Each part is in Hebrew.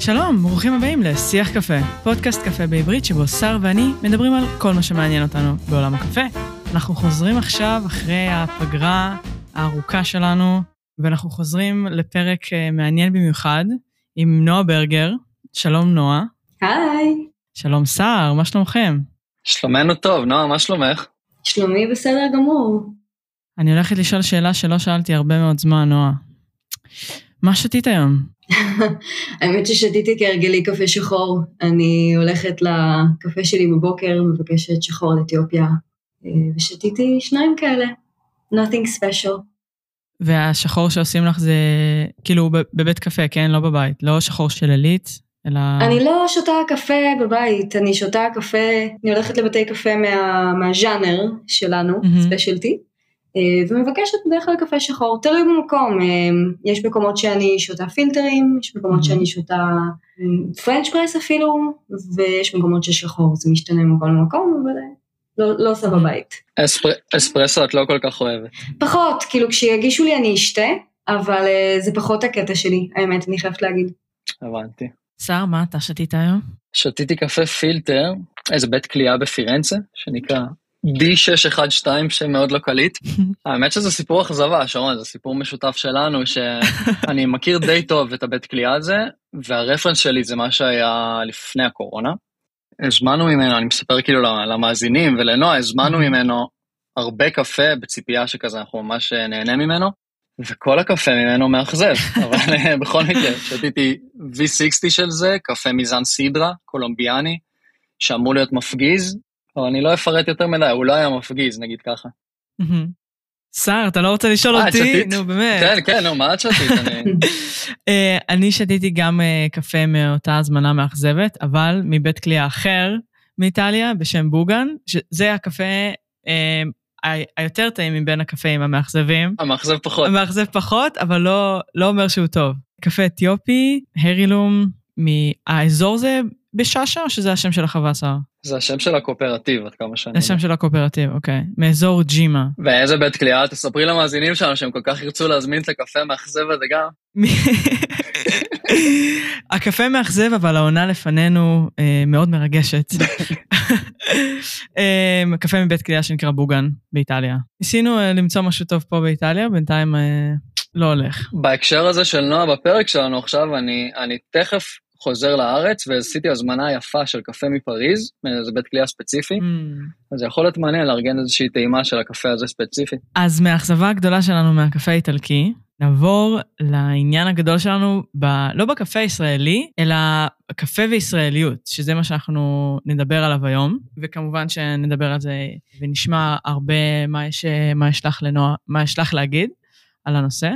שלום, ברוכים הבאים לשיח קפה, פודקאסט קפה בעברית שבו שר ואני מדברים על כל מה שמעניין אותנו בעולם הקפה. אנחנו חוזרים עכשיו אחרי הפגרה הארוכה שלנו, ואנחנו חוזרים לפרק אה, מעניין במיוחד עם נועה ברגר. שלום נועה. היי. שלום סער, מה שלומכם? שלומנו טוב, נועה, מה שלומך? שלומי בסדר גמור. אני הולכת לשאול שאלה שלא שאלתי הרבה מאוד זמן, נועה. מה שתית היום? האמת ששתיתי כהרגלי קפה שחור. אני הולכת לקפה שלי בבוקר, מבקשת שחור לאתיופיה, אה, ושתיתי שניים כאלה. nothing special. והשחור שעושים לך זה כאילו בבית קפה, כן? לא בבית. לא שחור של עילית, אלא... אני לא שותה קפה בבית, אני שותה קפה, אני הולכת לבתי קפה מה, מהז'אנר שלנו, ספיישלטי, mm-hmm. ומבקשת בדרך כלל קפה שחור, תלוי במקום, אה, יש מקומות שאני שותה פילטרים, יש מקומות mm-hmm. שאני שותה פרנץ' פרס אפילו, ויש מקומות ששחור, זה משתנה מכל מקום, אבל לא, לא עושה בבית. אספר, אספרסו את לא כל כך אוהבת. פחות, כאילו כשיגישו לי אני אשתה, אבל זה פחות הקטע שלי, האמת, אני חייבת להגיד. הבנתי. שר, מה אתה שתית היום? שתיתי קפה פילטר, איזה בית כליאה בפירנצה, שנקרא D612, שמאוד לא קליט. האמת שזה סיפור אכזבה, שרון, זה סיפור משותף שלנו, שאני מכיר די טוב את הבית כליאה הזה, והרפרנס שלי זה מה שהיה לפני הקורונה. הזמנו ממנו, אני מספר כאילו למאזינים ולנועה, הזמנו ממנו הרבה קפה בציפייה שכזה אנחנו ממש נהנה ממנו. וכל הקפה ממנו מאכזב, אבל אה, בכל מקרה, שתיתי V60 של זה, קפה מזן סידרה, קולומביאני, שאמור להיות מפגיז, אבל אני לא אפרט יותר מדי, הוא לא היה מפגיז, נגיד ככה. שר, אתה לא רוצה לשאול אותי? נו, באמת. כן, כן, נו, מה את שתית? אה, אני שתיתי גם אה, קפה מאותה הזמנה מאכזבת, אבל מבית כליאה אחר מאיטליה, בשם בוגן, שזה הקפה היותר טעים מבין הקפאים המאכזבים. המאכזב פחות. המאכזב פחות, אבל לא, לא אומר שהוא טוב. קפה אתיופי, הרילום, מהאזור זה בשאשה או שזה השם של החווה זה השם של הקואופרטיב, עד כמה שאני. השם של הקואופרטיב, אוקיי. מאזור ג'ימה. ואיזה בית כליאה, תספרי למאזינים שלנו שהם כל כך ירצו להזמין את הקפה המאכזב הזה גם. הקפה מאכזב, אבל העונה לפנינו אה, מאוד מרגשת. אה, קפה מבית כליאה שנקרא בוגן באיטליה. ניסינו אה, למצוא משהו טוב פה באיטליה, בינתיים אה, לא הולך. בהקשר הזה של נועה בפרק שלנו עכשיו, אני, אני תכף חוזר לארץ ועשיתי הזמנה יפה של קפה מפריז, מאיזה בית כליאה ספציפי, mm. אז יכול להיות מעניין לארגן איזושהי טעימה של הקפה הזה ספציפי. אז מהאכזבה הגדולה שלנו מהקפה האיטלקי, נעבור לעניין הגדול שלנו, ב, לא בקפה הישראלי, אלא קפה וישראליות, שזה מה שאנחנו נדבר עליו היום, וכמובן שנדבר על זה ונשמע הרבה מה יש, מה יש לך לנוע, מה יש לך להגיד על הנושא.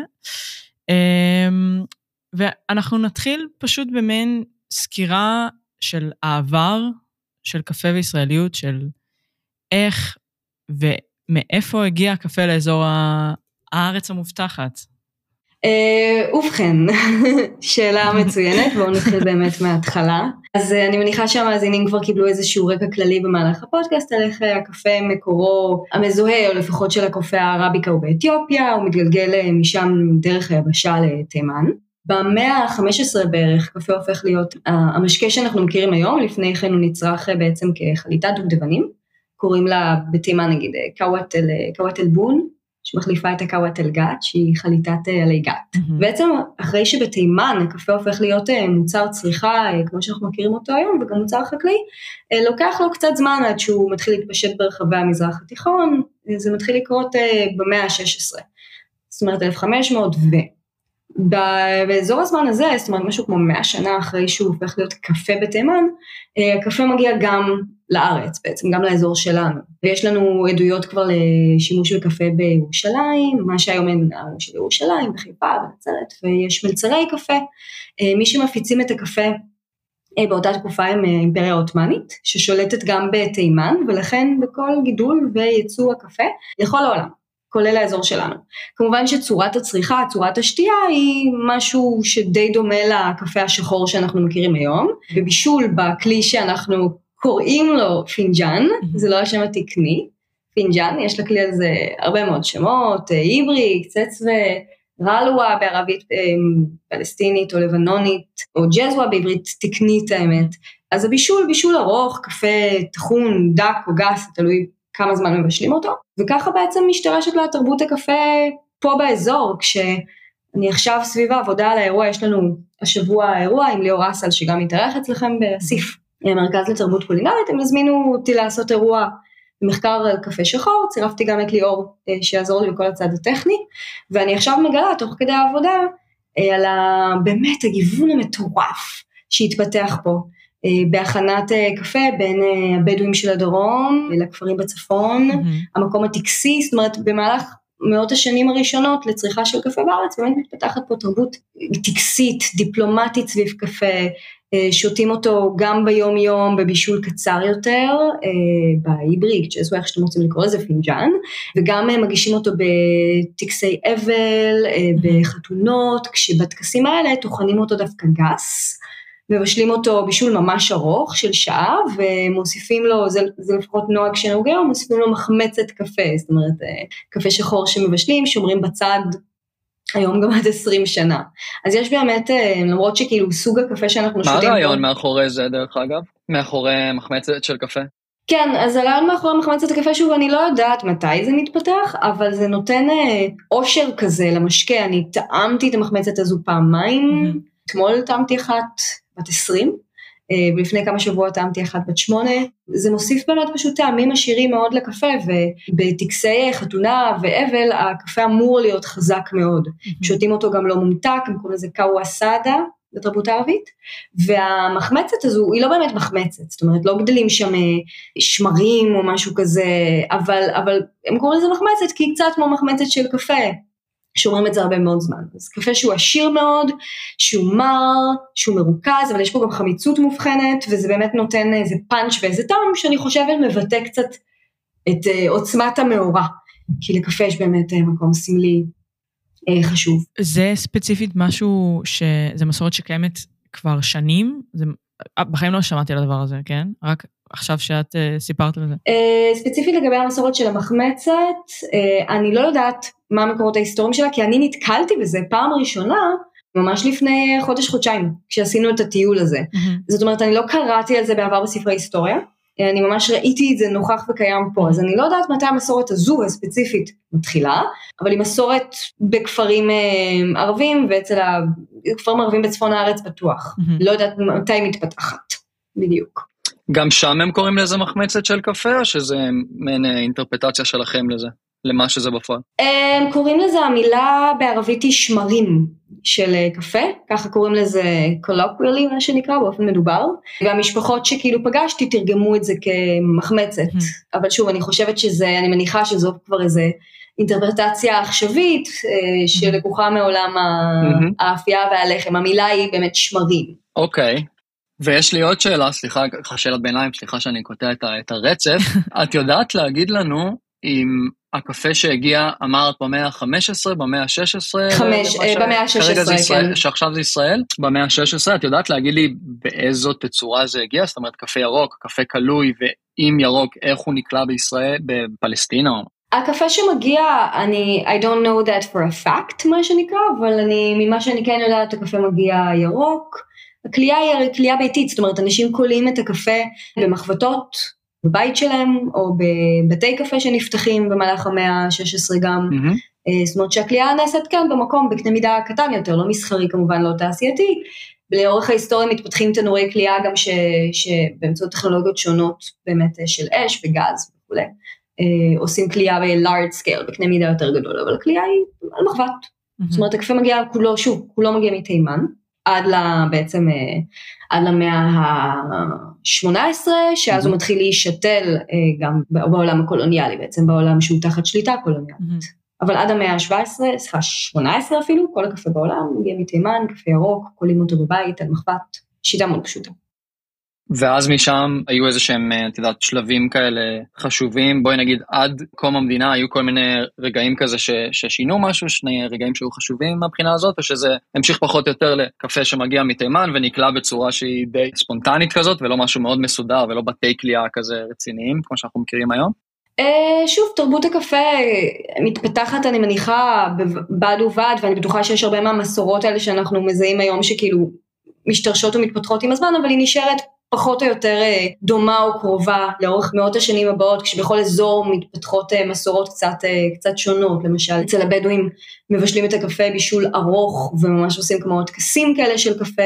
ואנחנו נתחיל פשוט במעין סקירה של העבר של קפה וישראליות, של איך ומאיפה הגיע הקפה לאזור הארץ המובטחת. Uh, ובכן, שאלה מצוינת, בואו נתחיל באמת מההתחלה. אז uh, אני מניחה שהמאזינים כבר קיבלו איזשהו רקע כללי במהלך הפודקאסט על איך הקפה מקורו המזוהה, או לפחות של הקופה הערביקה הוא באתיופיה, הוא מתגלגל אה, משם דרך היבשה לתימן. במאה ה-15 בערך קפה הופך להיות המשקה שאנחנו מכירים היום, לפני כן הוא נצרך בעצם כחליטת דובדבנים, קוראים לה בתימן נגיד קוואט אל בון, שמחליפה את הקאוואט אל גת, שהיא חליטת עלי גת. Mm-hmm. בעצם אחרי שבתימן הקפה הופך להיות אה, מוצר צריכה, אה, כמו שאנחנו מכירים אותו היום, וגם מוצר חקלאי, אה, לוקח לו קצת זמן עד שהוא מתחיל להתפשט ברחבי המזרח התיכון, זה מתחיל לקרות במאה ה-16. זאת אומרת 1500 ו... באזור הזמן הזה, זאת אומרת משהו כמו 100 שנה אחרי שהוא הופך להיות קפה בתימן, הקפה מגיע גם לארץ בעצם, גם לאזור שלנו. ויש לנו עדויות כבר לשימוש בקפה בירושלים, מה שהיום אין של ירושלים, בחיפה, בנצרת, ויש מלצרי קפה. אה, מי שמפיצים את הקפה אה, באותה תקופה הם האימפריה אה, העות'מאנית, ששולטת גם בתימן, ולכן בכל גידול וייצוא הקפה לכל העולם. כולל האזור שלנו. כמובן שצורת הצריכה, צורת השתייה היא משהו שדי דומה לקפה השחור שאנחנו מכירים היום, ובישול בכלי שאנחנו קוראים לו פינג'אן, זה לא השם התקני, פינג'אן, יש לכלי הזה הרבה מאוד שמות, היברי, קצץ רלווה בערבית פלסטינית או לבנונית, או ג'זווה בעברית תקנית האמת. אז הבישול, בישול ארוך, קפה טחון, דק או גס, תלוי כמה זמן מבשלים אותו, וככה בעצם משתרשת לה תרבות הקפה פה באזור, כשאני עכשיו סביב העבודה על האירוע, יש לנו השבוע אירוע עם ליאור אסל שגם התארח אצלכם באסיף, מרכז לתרבות קולינרית, הם הזמינו אותי לעשות אירוע מחקר על קפה שחור, צירפתי גם את ליאור אה, שיעזור לי בכל הצד הטכני, ואני עכשיו מגלה תוך כדי העבודה אה, על באמת הגיוון המטורף שהתפתח פה. אה, בהכנת קפה בין הבדואים של הדרום לכפרים בצפון, mm-hmm. המקום הטקסי, זאת אומרת במהלך מאות השנים הראשונות לצריכה של קפה בארץ, באמת מתפתחת פה תרבות טקסית, דיפלומטית סביב קפה, אה, שותים אותו גם ביום יום בבישול קצר יותר, אה, בעברית, שזה איך שאתם רוצים לקרוא לזה פינג'אן, וגם אה, מגישים אותו בטקסי אבל, בחתונות, כשבטקסים האלה טוחנים אותו דווקא גס. מבשלים אותו בישול ממש ארוך של שעה ומוסיפים לו, זה, זה לפחות נוהג שנהוגה, מוסיפים לו מחמצת קפה, זאת אומרת קפה שחור שמבשלים, שומרים בצד היום גם עד 20 שנה. אז יש באמת, אה, למרות שכאילו סוג הקפה שאנחנו שותים... מה הרעיון מאחורי זה דרך אגב? מאחורי מחמצת של קפה? כן, אז הרעיון מאחורי מחמצת הקפה, שוב, אני לא יודעת מתי זה מתפתח, אבל זה נותן אה, אושר כזה למשקה. אני טעמתי את המחמצת הזו פעמיים, mm-hmm. אתמול טעמתי אחת בת 20, אה, ולפני כמה שבועות טעמתי אחת בת שמונה. זה מוסיף באמת פשוט טעמים עשירים מאוד לקפה, ובטקסי חתונה ואבל הקפה אמור להיות חזק מאוד. Mm-hmm. שותים אותו גם לא מומתק, הם קוראים לזה קאווה סאדה. בתרבות הערבית, והמחמצת הזו היא לא באמת מחמצת, זאת אומרת לא גדלים שם אה, שמרים או משהו כזה, אבל, אבל הם קוראים לזה מחמצת כי היא קצת כמו מחמצת של קפה, שומרים את זה הרבה מאוד זמן. אז קפה שהוא עשיר מאוד, שהוא מר, שהוא מרוכז, אבל יש פה גם חמיצות מובחנת, וזה באמת נותן איזה פאנץ' ואיזה טעם שאני חושבת מבטא קצת את uh, עוצמת המאורע. כי לקפה יש באמת uh, מקום סמלי uh, חשוב. זה ספציפית משהו, שזה מסורת שקיימת כבר שנים? זה, בחיים לא שמעתי על הדבר הזה, כן? רק עכשיו שאת uh, סיפרת על זה. Uh, ספציפית לגבי המסורת של המחמצת, uh, אני לא יודעת מה המקורות ההיסטוריים שלה, כי אני נתקלתי בזה פעם ראשונה, ממש לפני חודש-חודשיים, כשעשינו את הטיול הזה. Mm-hmm. זאת אומרת, אני לא קראתי על זה בעבר בספרי היסטוריה, אני ממש ראיתי את זה נוכח וקיים פה, אז אני לא יודעת מתי המסורת הזו הספציפית מתחילה, אבל היא מסורת בכפרים ערבים ואצל הכפרים ערבים בצפון הארץ בטוח. Mm-hmm. לא יודעת מתי היא מתפתחת, בדיוק. גם שם הם קוראים לזה מחמצת של קפה, או שזה מעין אה, אינטרפטציה שלכם לזה, למה שזה בפועל? הם קוראים לזה, המילה בערבית היא שמרים של אה, קפה, ככה קוראים לזה colloquially, מה שנקרא, באופן מדובר, והמשפחות שכאילו פגשתי תרגמו את זה כמחמצת, hmm. אבל שוב, אני חושבת שזה, אני מניחה שזו כבר איזה... אינטרפרטציה עכשווית אה, שלקוחה מעולם האפייה והלחם, המילה היא באמת שמרים. אוקיי, ויש לי עוד שאלה, סליחה, שאלת ביניים, סליחה שאני קוטע את, את הרצף. את יודעת להגיד לנו אם הקפה שהגיע, אמרת במאה ה-15, במאה ה-16? חמש, אה, במאה ה-16, כן. שעכשיו זה ישראל, במאה ה-16, את יודעת להגיד לי באיזו תצורה זה הגיע? זאת אומרת, קפה ירוק, קפה כלוי, ואם ירוק, איך הוא נקלע בישראל, בפלסטינה? הקפה שמגיע, אני, I don't know that for a fact, מה שנקרא, אבל אני, ממה שאני כן יודעת, הקפה מגיע ירוק. הכלייה היא הרי כלייה ביתית, זאת אומרת אנשים כולאים את הקפה במחבטות בבית שלהם, או בבתי קפה שנפתחים במהלך המאה ה-16 גם. Mm-hmm. זאת אומרת שהכלייה נעשית כאן במקום בקנה מידה קטן יותר, לא מסחרי כמובן, לא תעשייתי. לאורך ההיסטוריה מתפתחים תנורי כלייה גם ש, שבאמצעות טכנולוגיות שונות באמת אה, של אש וגז וכולי, אה, עושים כלייה ב-large scale, בקנה מידה יותר גדול, אבל הכלייה היא על מחבת. Mm-hmm. זאת אומרת הקפה מגיע כולו, שוב, כולו מגיע מתימן. עד ל... בעצם אה, עד למאה ה-18, שאז הוא מתחיל להישתל אה, גם בעולם הקולוניאלי, בעצם בעולם שהוא תחת שליטה קולוניאלית. אבל עד המאה ה-17, סליחה, 18 אפילו, כל הקפה בעולם מגיע מתימן, קפה ירוק, קולים אותו בבית, על מחבת, שיטה מאוד פשוטה. ואז משם היו איזה שהם, אה, את יודעת, שלבים כאלה חשובים. בואי נגיד, עד קום המדינה היו כל מיני רגעים כזה ש, ששינו משהו, שני רגעים שהיו חשובים מהבחינה הזאת, או שזה המשיך פחות או יותר לקפה שמגיע מתימן ונקלע בצורה שהיא די ספונטנית כזאת, ולא משהו מאוד מסודר ולא בתי כליאה כזה רציניים, כמו שאנחנו מכירים היום? שוב, תרבות הקפה מתפתחת, אני מניחה, בד ובד, ואני בטוחה שיש הרבה מהמסורות האלה שאנחנו מזהים היום, שכאילו משתרשות ומתפתחות עם הזמן, אבל היא נשארת פחות או יותר אה, דומה או קרובה לאורך מאות השנים הבאות, כשבכל אזור מתפתחות אה, מסורות קצת, אה, קצת שונות, למשל אצל הבדואים מבשלים את הקפה בישול ארוך וממש עושים כמו טקסים כאלה של קפה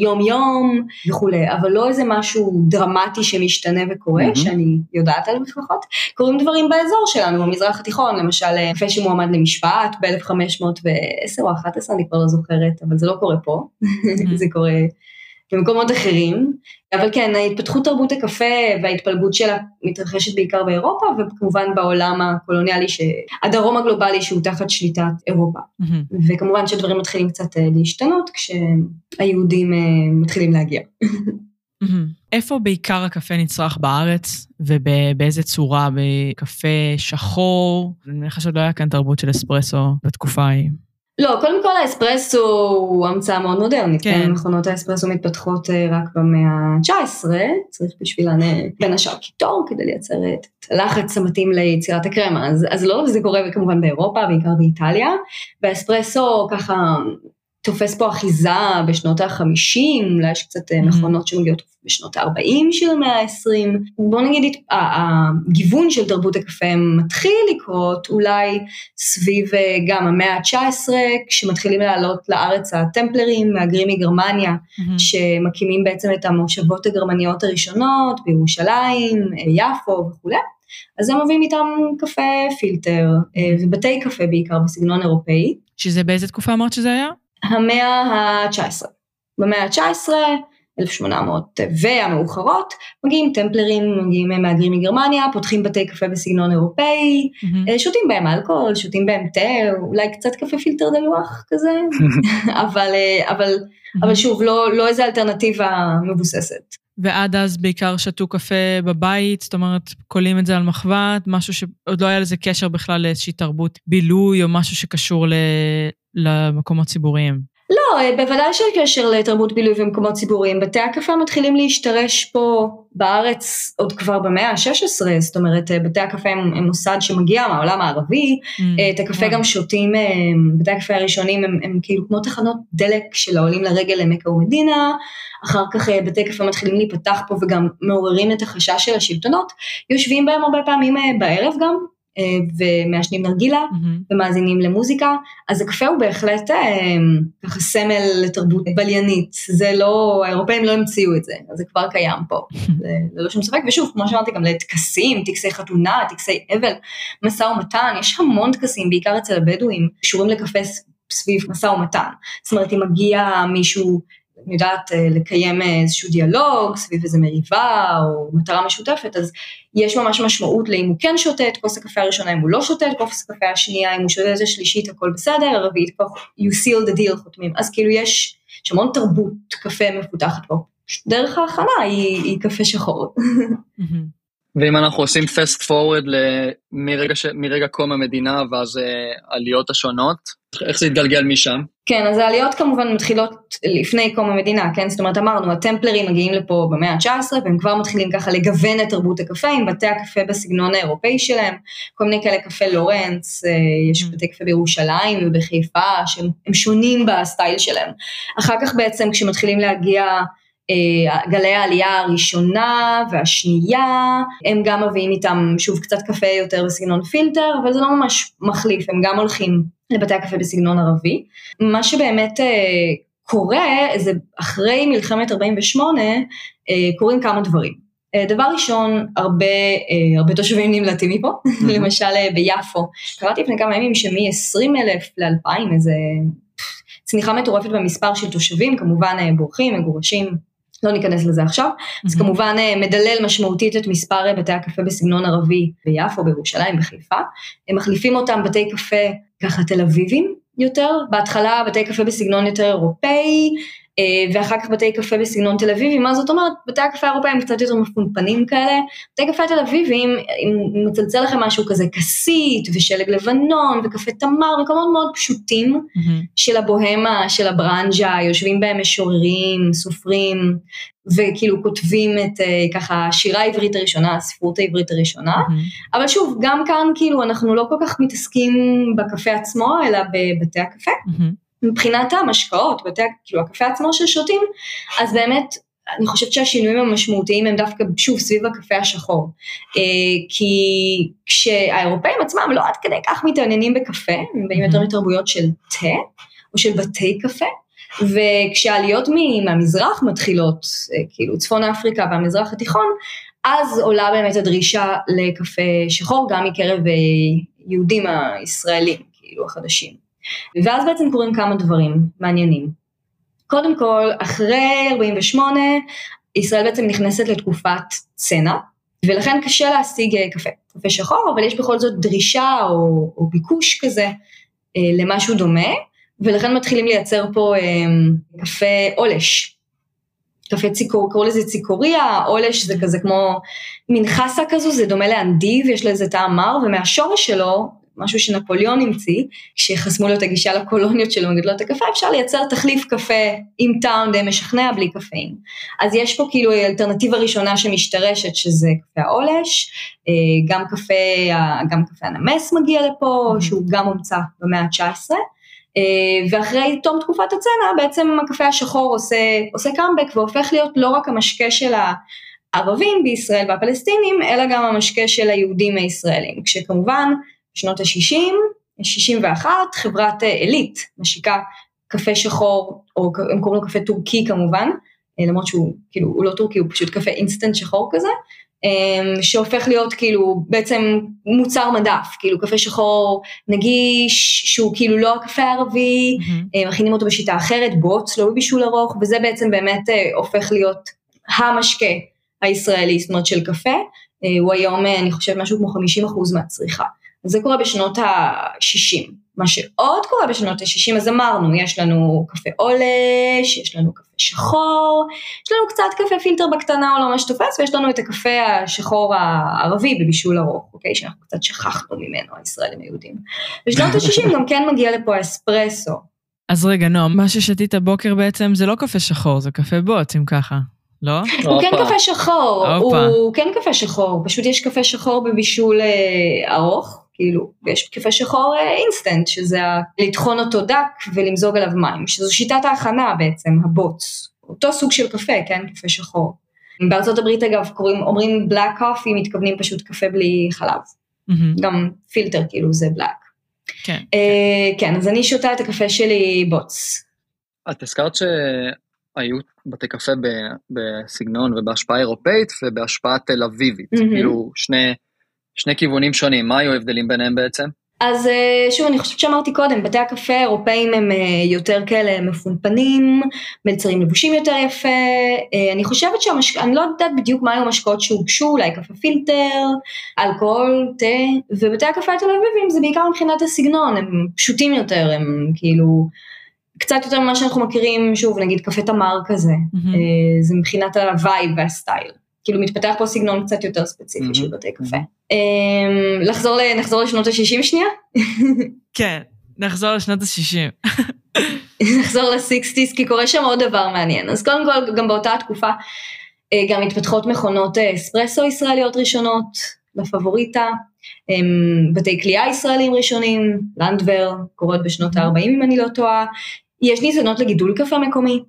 יום יום וכולי, אבל לא איזה משהו דרמטי שמשתנה וקורה, mm-hmm. שאני יודעת על לפחות, קורים דברים באזור שלנו, במזרח התיכון, למשל קפה שמועמד למשפט ב-1510 או 11, אני כבר לא זוכרת, אבל זה לא קורה פה, mm-hmm. זה קורה במקומות אחרים, אבל כן, ההתפתחות תרבות הקפה וההתפלגות שלה מתרחשת בעיקר באירופה, וכמובן בעולם הקולוניאלי, הדרום הגלובלי שהוא תחת שליטת אירופה. Mm-hmm. וכמובן שדברים מתחילים קצת אה, להשתנות כשהיהודים אה, מתחילים להגיע. mm-hmm. איפה בעיקר הקפה נצרך בארץ, ובאיזה צורה? בקפה שחור? אני מניחה שעוד לא היה כאן תרבות של אספרסו בתקופה ההיא. לא, קודם כל האספרסו הוא המצאה מאוד מודרנית, כן, כן מכונות האספרסו מתפתחות אה, רק במאה ה-19, צריך בשבילן בין השאר קיטור כדי לייצר את הלחץ המתאים ליצירת הקרמה, אז, אז לא, זה קורה כמובן באירופה, בעיקר באיטליה, והאספרסו ככה תופס פה אחיזה בשנות ה-50, אולי יש קצת mm-hmm. מכונות שמגיעות בשנות ה-40 של המאה ה-20. בוא נגיד, הגיוון של תרבות הקפה מתחיל לקרות אולי סביב אה, גם המאה ה-19, כשמתחילים לעלות לארץ הטמפלרים, מהגרים מגרמניה, mm-hmm. שמקימים בעצם את המושבות הגרמניות הראשונות בירושלים, אה, יפו וכולי. אז הם מביאים איתם קפה פילטר, ובתי קפה בעיקר בסגנון אירופאי. שזה באיזה תקופה אמרת שזה היה? המאה ה-19. במאה ה-19, 1800 והמאוחרות, מגיעים טמפלרים, מגיעים מהגרים מגרמניה, פותחים בתי קפה בסגנון אירופאי, mm-hmm. שותים בהם אלכוהול, שותים בהם תה, אולי קצת קפה פילטר דלוח כזה, אבל, אה, אבל, mm-hmm. אבל שוב, לא, לא איזה אלטרנטיבה מבוססת. ועד אז בעיקר שתו קפה בבית, זאת אומרת, קולים את זה על מחבת, משהו שעוד לא היה לזה קשר בכלל לאיזושהי תרבות בילוי או משהו שקשור ל... למקומות ציבוריים. לא, אה, בוודאי של קשר לתרבות בילוי ומקומות ציבוריים. בתי הקפה מתחילים להשתרש פה בארץ עוד כבר במאה ה-16, זאת אומרת, אה, בתי הקפה הם, הם מוסד שמגיע מהעולם הערבי, mm, אה, את הקפה yeah. גם שותים, בתי הקפה הראשונים הם, הם כאילו כמו תחנות דלק של העולים לרגל למכה ומדינה, אחר כך בתי קפה מתחילים להיפתח פה וגם מעוררים את החשש של השלטונות, יושבים בהם הרבה פעמים בערב גם, ומעשנים נרגילה mm-hmm. ומאזינים למוזיקה, אז הקפה הוא בהחלט אה, ככה סמל לתרבות בליינית, זה לא, האירופאים לא המציאו את זה, אז זה כבר קיים פה, זה ללא שום ספק, ושוב, כמו שאמרתי, גם לטקסים, טקסי חתונה, טקסי אבל, משא ומתן, יש המון טקסים, בעיקר אצל הבדואים, קשורים לקפה סביב משא ומתן, זאת אומרת, אם מגיע מישהו אני יודעת, אה, לקיים איזשהו דיאלוג סביב איזה מריבה או מטרה משותפת, אז יש ממש משמעות לאם הוא כן שותה את כוס הקפה הראשונה, אם הוא לא שותה את כוס הקפה השנייה, אם הוא שותה את השלישית הכל בסדר, הרביעית כבר you seal the deal חותמים, אז כאילו יש, יש המון תרבות קפה מפותחת פה, דרך ההכנה היא, היא קפה שחור. ואם אנחנו עושים fast forward מרגע, ש... מרגע קום המדינה ואז uh, עליות השונות, איך זה התגלגל משם? כן, אז העליות כמובן מתחילות לפני קום המדינה, כן? זאת אומרת, אמרנו, הטמפלרים מגיעים לפה במאה ה-19 והם כבר מתחילים ככה לגוון את תרבות הקפה עם בתי הקפה בסגנון האירופאי שלהם, כל מיני כאלה קפה לורנץ, אה, יש mm. בתי קפה בירושלים ובחיפה שהם שונים בסטייל שלהם. אחר כך בעצם כשמתחילים להגיע אה, גלי העלייה הראשונה והשנייה, הם גם מביאים איתם שוב קצת קפה יותר בסגנון פילטר, אבל זה לא ממש מחליף, הם גם הולכים לבתי הקפה בסגנון ערבי. מה שבאמת אה, קורה זה אחרי מלחמת 48 אה, קורים כמה דברים. דבר ראשון, הרבה, הרבה תושבים נמלטים מפה, למשל ביפו. קראתי לפני כמה ימים שמ-20 אלף ל-2,000 איזה צניחה מטורפת במספר של תושבים, כמובן בורחים, מגורשים לא ניכנס לזה עכשיו, mm-hmm. אז כמובן אה, מדלל משמעותית את מספר אה, בתי הקפה בסגנון ערבי ביפו, בירושלים, בחיפה, הם מחליפים אותם בתי קפה ככה תל אביבים יותר, בהתחלה בתי קפה בסגנון יותר אירופאי, ואחר כך בתי קפה בסגנון תל אביבי, מה זאת אומרת? בתי הקפה האירופאים קצת יותר מפונפנים כאלה, בתי קפה תל אביבים, אם מצלצל לכם משהו כזה כסית ושלג לבנון וקפה תמר, מקומות מאוד פשוטים mm-hmm. של הבוהמה, של הברנז'ה, יושבים בהם משוררים, סופרים, וכאילו כותבים את ככה שירה העברית הראשונה, הספרות העברית הראשונה, mm-hmm. אבל שוב, גם כאן כאילו אנחנו לא כל כך מתעסקים בקפה עצמו, אלא בבתי הקפה. Mm-hmm. מבחינת המשקאות, בתי, כאילו הקפה עצמו ששותים, אז באמת אני חושבת שהשינויים המשמעותיים הם דווקא שוב סביב הקפה השחור. אה, כי כשהאירופאים עצמם לא עד כדי כך מתעניינים בקפה, הם באים יותר מתרבויות של תה או של בתי קפה, וכשהעליות מהמזרח מתחילות, אה, כאילו צפון אפריקה והמזרח התיכון, אז עולה באמת הדרישה לקפה שחור גם מקרב אה, יהודים הישראלים, כאילו החדשים. ואז בעצם קורים כמה דברים מעניינים. קודם כל, אחרי 48, ישראל בעצם נכנסת לתקופת צנע, ולכן קשה להשיג אה, קפה, קפה שחור, אבל יש בכל זאת דרישה או, או ביקוש כזה אה, למשהו דומה, ולכן מתחילים לייצר פה אה, קפה עולש. קפה ציקור, קראו לזה ציקוריה, עולש זה כזה כמו מין חסה כזו, זה דומה לאנדיב, יש לזה טעם מר, ומהשורש שלו משהו שנפוליאון המציא, כשחסמו לו את הגישה לקולוניות שלו מגדלות הקפה, אפשר לייצר תחליף קפה עם טעם די משכנע בלי קפאין. אז יש פה כאילו אלטרנטיבה ראשונה שמשתרשת שזה קפה העולש, אה, גם קפה, גם קפה הנמס מגיע לפה. שהוא גם הומצא במאה ה-19. אה, ואחרי תום תקופת הצנע בעצם הקפה השחור עושה, עושה קאמבק והופך להיות לא רק המשקה של הערבים בישראל והפלסטינים, אלא גם המשקה של היהודים הישראלים, כשכמובן בשנות ה-60, 61, חברת עילית אה, משיקה קפה שחור, או הם קוראים לו קפה טורקי כמובן, אה, למרות שהוא כאילו, הוא לא טורקי, הוא פשוט קפה אינסטנט שחור כזה, אה, שהופך להיות כאילו בעצם מוצר מדף, כאילו קפה שחור נגיש, שהוא כאילו לא הקפה הערבי, mm-hmm. מכינים אותו בשיטה אחרת, בוץ, לא בבישול ארוך, וזה בעצם באמת הופך להיות המשקה הישראלי, זאת אומרת של קפה, הוא היום אני חושבת משהו כמו 50% מהצריכה. זה קורה בשנות ה-60. מה שעוד קורה בשנות ה-60, אז אמרנו, יש לנו קפה עולש, יש לנו קפה שחור, יש לנו קצת קפה פילטר בקטנה או לא ממש תופס, ויש לנו את הקפה השחור הערבי בבישול ארוך, אוקיי? שאנחנו קצת שכחנו ממנו, הישראלים היהודים. בשנות ה-60 גם כן מגיע לפה אספרסו. אז רגע, נועה, מה ששתית בוקר בעצם זה לא קפה שחור, זה קפה בוץ, אם ככה. לא? הוא כן קפה שחור, הוא כן קפה שחור, פשוט יש קפה שחור בבישול אה, ארוך, כאילו, יש קפה שחור אינסטנט, שזה לטחון אותו דק ולמזוג עליו מים, שזו שיטת ההכנה בעצם, הבוץ. אותו סוג של קפה, כן? קפה שחור. בארצות הברית אגב קוראים, אומרים בלאק קופי, מתכוונים פשוט קפה בלי חלב. Mm-hmm. גם פילטר כאילו זה בלאק. כן. Uh, כן, אז אני שותה את הקפה שלי בוץ. את הזכרת שהיו בתי קפה בסגנון ובהשפעה אירופאית ובהשפעה תל אביבית, mm-hmm. כאילו שני שני כיוונים שונים, מה היו ההבדלים ביניהם בעצם? אז אה, שוב, אני חושבת שאמרתי קודם, בתי הקפה האירופאים הם אה, יותר כאלה מפונפנים, מלצרים לבושים יותר יפה, אה, אני חושבת שהמשק... אני לא יודעת בדיוק מה היו המשקאות שהוגשו, אולי קפה פילטר, אלכוהול, תה, ובתי הקפה התל אביבים זה בעיקר מבחינת הסגנון, הם פשוטים יותר, הם כאילו... קצת יותר ממה שאנחנו מכירים, שוב, נגיד קפה תמר כזה, mm-hmm. זה מבחינת הווייב והסטייל. כאילו מתפתח פה סגנון קצת יותר ספציפי mm-hmm. של בתי קפה. Um, לחזור, נחזור לשנות ה-60 שנייה? כן, נחזור לשנות ה-60. נחזור ל-60's כי קורה שם עוד דבר מעניין. אז קודם כל, גם באותה התקופה אה, גם מתפתחות מכונות אה, אספרסו ישראליות ראשונות, לפבוריטה, בתי כליאה ישראלים ראשונים, לנדבר, קורות בשנות ה-40 אם אני לא טועה. יש ניסיונות לגידול קפה מקומי,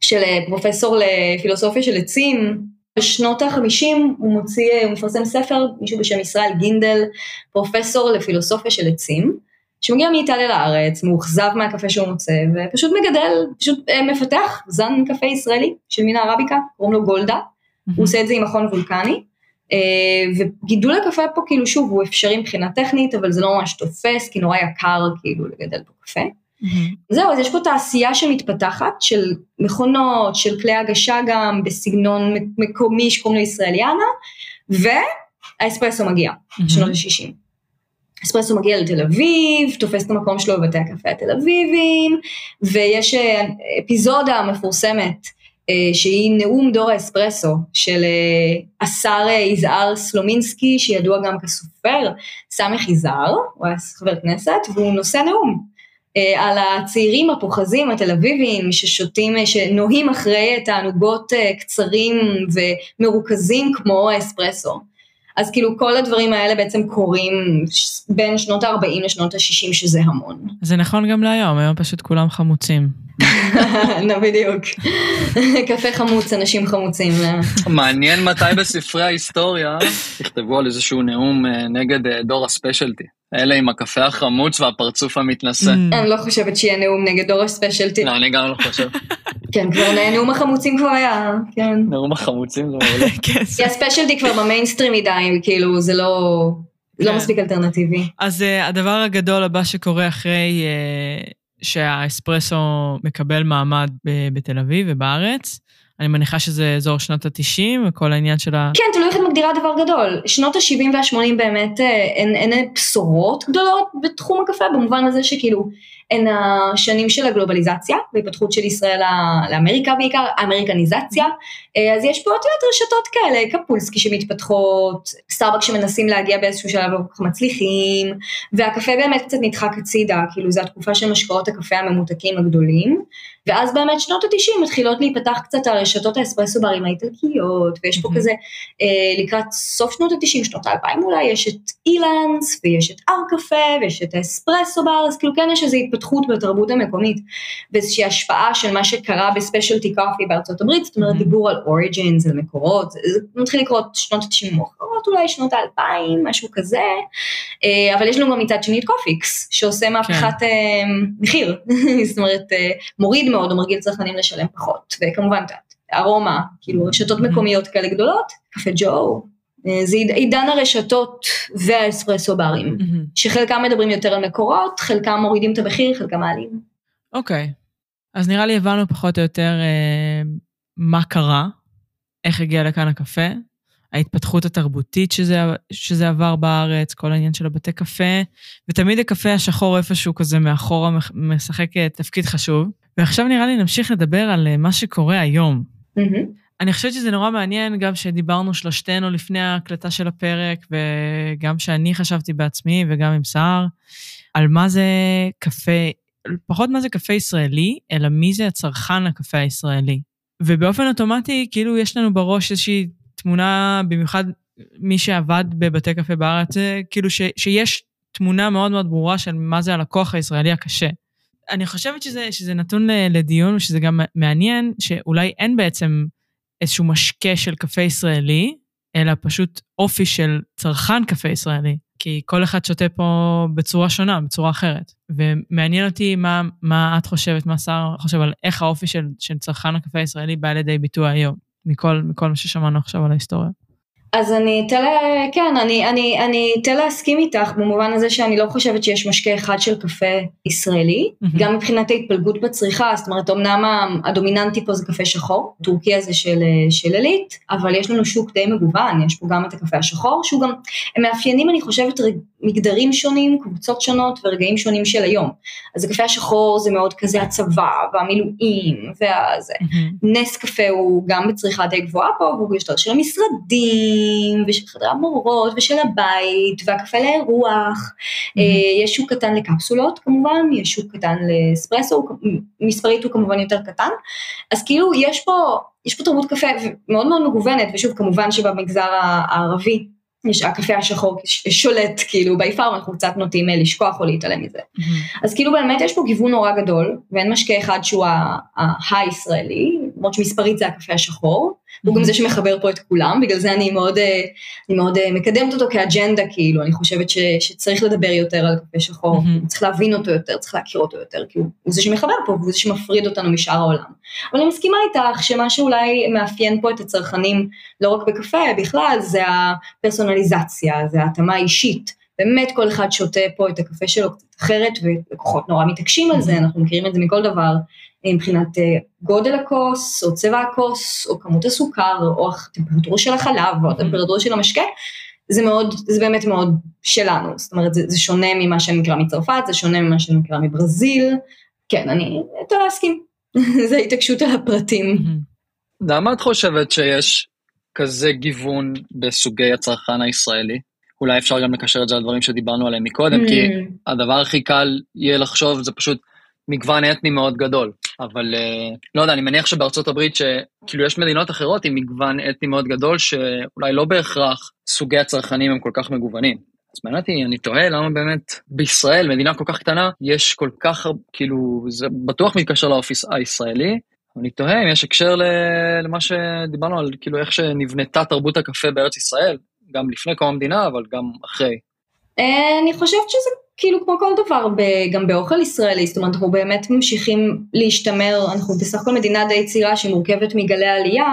של אה, פרופסור לפילוסופיה של עצים, בשנות ה-50 הוא מוציא, הוא מפרסם ספר, מישהו בשם ישראל גינדל, פרופסור לפילוסופיה של עצים, שמגיע מאיטליה לארץ, מאוכזב מהקפה שהוא מוצא, ופשוט מגדל, פשוט אה, מפתח זן קפה ישראלי של מין הערביקה, קוראים לו גולדה. הוא עושה את זה עם מכון וולקני, אה, וגידול הקפה פה כאילו שוב הוא אפשרי מבחינה טכנית, אבל זה לא ממש תופס, כי נורא יקר כאילו לגדל פה קפה. Mm-hmm. זהו, אז יש פה תעשייה שמתפתחת של מכונות, של כלי הגשה גם בסגנון מקומי שקוראים לו ישראליאנה, והאספרסו מגיע, mm-hmm. שנות ה-60. אספרסו מגיע לתל אביב, תופס את המקום שלו בבתי הקפה התל אביבים, ויש אה, אפיזודה מפורסמת אה, שהיא נאום דור האספרסו של אה, השר יזהר סלומינסקי, שידוע גם כסופר, סמך יזהר, הוא היה חבר כנסת, והוא נושא נאום. אה, על הצעירים הפוחזים התל אביבים ששותים, אה, שנוהים אחרי תענוגות אה, קצרים ומרוכזים כמו האספרסו. אז כאילו כל הדברים האלה בעצם קורים בין שנות ה-40 לשנות ה-60 שזה המון. זה נכון גם להיום, היום פשוט כולם חמוצים. לא בדיוק. קפה חמוץ, אנשים חמוצים. מעניין מתי בספרי ההיסטוריה יכתבו על איזשהו נאום נגד דור הספיישלטי. אלה עם הקפה החמוץ והפרצוף המתנשא. Mm. אני לא חושבת שיהיה נאום נגד דור הספיישלטי. לא, אני גם לא חושב. כן, כבר נאום החמוצים כבר היה, כן. נאום החמוצים זה מעולה. כן, כי הספיישלטי כבר במיינסטרים מדי, כאילו, זה לא... לא כן. מספיק אלטרנטיבי. אז uh, הדבר הגדול הבא שקורה אחרי שהאספרסו מקבל מעמד בתל אביב ובארץ, אני מניחה שזה אזור שנות ה-90 וכל העניין של ה... כן, תלוי איך את מגדירה דבר גדול. שנות ה-70 וה-80 באמת אה, אין, אין בשורות גדולות בתחום הקפה, במובן הזה שכאילו הן השנים של הגלובליזציה, והתפתחות של ישראל לאמריקה בעיקר, האמריקניזציה. אה, אז יש פה, את יודעת, רשתות כאלה, קפולסקי שמתפתחות, סטארבק שמנסים להגיע באיזשהו שלב לא כל כך מצליחים, והקפה באמת קצת נדחק הצידה, כאילו זו התקופה של משקאות הקפה הממותקים הגדולים. ואז באמת שנות ה-90 מתחילות להיפתח קצת הרשתות האספרסו ברים האיטלקיות, ויש פה Mhm. כזה אה, לקראת סוף שנות ה-90, שנות ה-2000 אולי, יש את אילן'ס, ויש את ארקפה, ויש את האספרסו בר, אז כאילו כן יש איזו התפתחות בתרבות המקומית, ואיזושהי השפעה של מה שקרה ב specialty coffee בארצות הברית, זאת אומרת Mhm. דיבור על origins, על מקורות, זה מתחיל לקרות שנות ה-90 מאוחרות אולי, שנות ה-2000, משהו כזה, אה, אבל יש לנו גם מצד שני את קופיקס, שעושה מהפכת אה, מחיר, זאת אומרת, אה, מוריד מאוד או מרגיל צרכנים לשלם פחות, וכמובן ארומה, כאילו רשתות Mhm. מקומיות כאלה גדולות, קפה ג'ו, זה עיד- עידן הרשתות והאספרסו ברים, מהמם. שחלקם מדברים יותר על מקורות, חלקם מורידים את המחיר, חלקם מעלים. אוקיי. אז נראה לי הבנו פחות או יותר אה, מה קרה, איך הגיע לכאן הקפה, ההתפתחות התרבותית שזה, שזה עבר בארץ, כל העניין של הבתי קפה, ותמיד הקפה השחור איפשהו כזה מאחורה משחק אה, תפקיד חשוב. ועכשיו נראה לי נמשיך לדבר על אה, מה שקורה היום. מהמם. אני חושבת שזה נורא מעניין, גם שדיברנו שלושתנו לפני ההקלטה של הפרק, וגם שאני חשבתי בעצמי וגם עם סער, על מה זה קפה, פחות מה זה קפה ישראלי, אלא מי זה הצרכן הקפה הישראלי. ובאופן אוטומטי, כאילו יש לנו בראש איזושהי תמונה, במיוחד מי שעבד בבתי קפה בארץ, כאילו ש, שיש תמונה מאוד מאוד ברורה של מה זה הלקוח הישראלי הקשה. אני חושבת שזה, שזה נתון לדיון, ושזה גם מעניין, שאולי אין בעצם איזשהו משקה של קפה ישראלי, אלא פשוט אופי של צרכן קפה ישראלי. כי כל אחד שותה פה בצורה שונה, בצורה אחרת. ומעניין אותי מה, מה את חושבת, מה שר חושב על איך האופי של, של צרכן הקפה הישראלי בא לידי ביטוי היום, מכל, מכל מה ששמענו עכשיו על ההיסטוריה. אז אני אתן, כן, אני, אני, אני אתן להסכים איתך במובן הזה שאני לא חושבת שיש משקה אחד של קפה ישראלי, מהמם. גם מבחינת ההתפלגות בצריכה, זאת אומרת אמנם הדומיננטי פה זה קפה שחור, טורקיה זה של, של עילית, אבל יש לנו שוק די מגוון, יש פה גם את הקפה השחור, שהוא גם, הם מאפיינים אני חושבת רג- מגדרים שונים, קבוצות שונות ורגעים שונים של היום. אז הקפה השחור זה מאוד כזה הצבא והמילואים והזה. נס קפה הוא גם בצריכה די גבוהה פה, והוא יותר של המשרדים, ושל חדרי המורות, ושל הבית, והקפה לאירוח. אה, יש שוק קטן לקפסולות כמובן, יש שוק קטן לאספרסו, מספרית הוא כמובן יותר קטן. אז כאילו יש פה, יש פה תרבות קפה מאוד מאוד מגוונת, ושוב כמובן שבמגזר הערבי יש הקפה השחור שולט כאילו בי פאר, אנחנו קצת נוטים אה, לשכוח או להתעלם מזה. אז כאילו באמת יש פה גיוון נורא גדול, ואין משקה אחד שהוא ה- ה- הישראלי, למרות שמספרית זה הקפה השחור, הוא גם זה שמחבר פה את כולם, בגלל זה אני מאוד, אה, אני מאוד אה, מקדמת אותו כאג'נדה, כאילו, אני חושבת ש, שצריך לדבר יותר על קפה שחור, מהמם. צריך להבין אותו יותר, צריך להכיר אותו יותר, כי הוא, הוא זה שמחבר פה, והוא זה שמפריד אותנו משאר העולם. אבל אני מסכימה איתך שמה שאולי מאפיין פה את הצרכנים, לא רק בקפה, בכלל, זה הפרסונליזציה, זה ההתאמה האישית. באמת כל אחד שותה פה את הקפה שלו קצת אחרת, ולקוחות נורא מתעקשים על זה, אנחנו מכירים את זה מכל דבר, מבחינת אה, גודל הכוס, או צבע הכוס, או כמות הסוכר, או הטמפרטורה של החלב, או הטמפרטורה של המשקה, זה מאוד, זה באמת מאוד שלנו, זאת אומרת, זה, זה שונה ממה שנקרא מצרפת, זה שונה ממה שנקרא מברזיל, כן, אני אתן להסכים, זה התעקשות על הפרטים. למה את חושבת שיש כזה גיוון בסוגי הצרכן הישראלי? אולי אפשר גם לקשר את זה לדברים שדיברנו עליהם מקודם, כי Mm. הדבר הכי קל יהיה לחשוב זה פשוט מגוון אתני מאוד גדול. אבל אה, לא יודע, אני מניח שבארצות הברית, שכאילו יש מדינות אחרות עם מגוון אתני מאוד גדול, שאולי לא בהכרח סוגי הצרכנים הם כל כך מגוונים. אז מעניין אותי, אני תוהה למה באמת בישראל, מדינה כל כך קטנה, יש כל כך, כאילו, זה בטוח מתקשר לאופי הישראלי. אני תוהה אם יש הקשר למה שדיברנו על, כאילו, איך שנבנתה תרבות הקפה בארץ ישראל, גם לפני קום המדינה, אבל גם אחרי. אה, אני חושבת שזה כאילו כמו כל דבר, ב- גם באוכל ישראלי, זאת אומרת אנחנו באמת ממשיכים להשתמר, אנחנו בסך הכל מדינה די צעירה שמורכבת מגלי עלייה,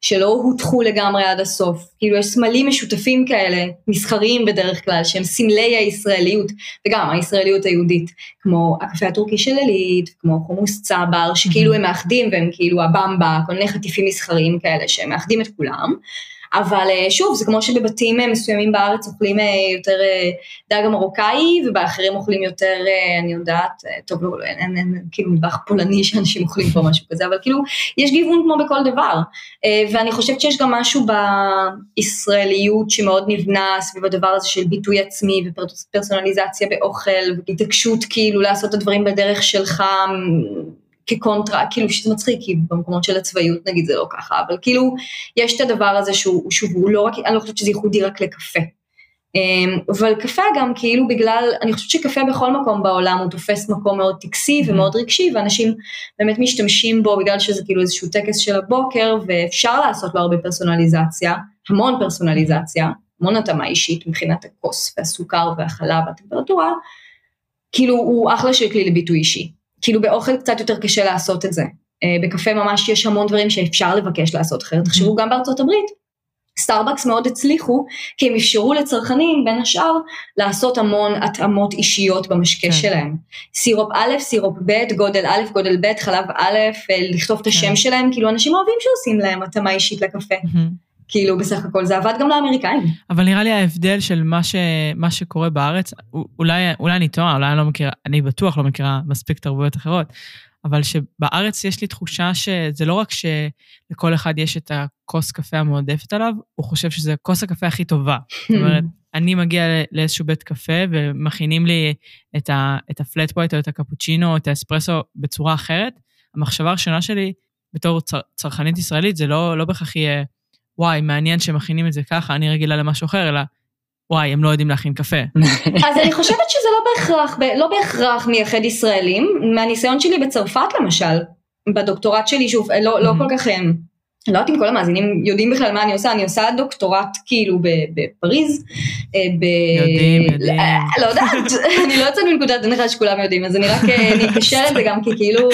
שלא הוטחו לגמרי עד הסוף, כאילו יש סמלים משותפים כאלה, מסחריים בדרך כלל, שהם סמלי הישראליות, וגם הישראליות היהודית, כמו הקפה הטורקי של עלית, כמו חומוס צבר, שכאילו הם מאחדים והם כאילו הבמבה, כל מיני חטיפים מסחריים כאלה שהם מאחדים את כולם. אבל אה, שוב, זה כמו שבבתים אה, מסוימים בארץ אוכלים אה, יותר דג המרוקאי, ובאחרים אוכלים יותר, אני יודעת, טוב, לא, אין, אין, אין כאילו מטבח פולני שאנשים אוכלים פה משהו כזה, אבל כאילו, יש גיוון כמו בכל דבר. ואני חושבת שיש גם משהו בישראליות שמאוד נבנה סביב הדבר הזה של ביטוי עצמי ופרסונליזציה באוכל, והתעקשות כאילו לעשות את הדברים בדרך שלך. כקונטרה, כאילו שזה מצחיק, כי במקומות של הצבאיות נגיד זה לא ככה, אבל כאילו יש את הדבר הזה שהוא, שוב, הוא לא רק, אני לא חושבת שזה ייחודי רק לקפה. אמ, אבל קפה גם כאילו בגלל, אני חושבת שקפה בכל מקום בעולם הוא תופס מקום מאוד טקסי ומאוד רגשי, ואנשים באמת משתמשים בו בגלל שזה כאילו איזשהו טקס של הבוקר, ואפשר לעשות לו הרבה פרסונליזציה, המון פרסונליזציה, המון התאמה אישית מבחינת הכוס והסוכר והחלב והטמפרטורה, כאילו הוא אחלה של כלי לביטוי אישי. כאילו באוכל קצת יותר קשה לעשות את זה. אה, בקפה ממש יש המון דברים שאפשר לבקש לעשות אחרת. תחשבו גם בארצות הברית, סטארבקס מאוד הצליחו, כי הם אפשרו לצרכנים בין השאר לעשות המון התאמות אישיות במשקה כן. שלהם. סירופ א', סירופ ב', גודל א', גודל ב', חלב א', אה, לכתוב את השם כן. שלהם, כאילו אנשים אוהבים שעושים להם התאמה אישית לקפה. כאילו בסך הכל זה עבד גם לאמריקאים. אבל נראה לי ההבדל של מה, ש, מה שקורה בארץ, אולי, אולי אני טועה, אולי אני לא מכירה, אני בטוח לא מכירה מספיק תרבויות אחרות, אבל שבארץ יש לי תחושה שזה לא רק שלכל אחד יש את הכוס קפה המועדפת עליו, הוא חושב שזה כוס הקפה הכי טובה. זאת אומרת, אני מגיע לאיזשהו בית קפה ומכינים לי את, ה, את הפלט פוינט או את הקפוצ'ינו או את האספרסו בצורה אחרת. המחשבה הראשונה שלי בתור צר, צרכנית ישראלית זה לא, לא בהכרח יהיה, וואי, מעניין שמכינים את זה ככה, אני רגילה למשהו אחר, אלא וואי, הם לא יודעים להכין קפה. אז אני חושבת שזה לא בהכרח, לא בהכרח מייחד ישראלים. מהניסיון שלי בצרפת למשל, בדוקטורט שלי, שוב, לא, לא כל כך, אני לא יודעת אם כל המאזינים יודעים בכלל מה אני עושה, אני עושה דוקטורט כאילו בפריז. ב... יודעים, יודעים. לא יודעת, אני לא יוצאת מנקודת הנחה שכולם יודעים, אז אני רק, אני אקשר את זה גם כי כאילו,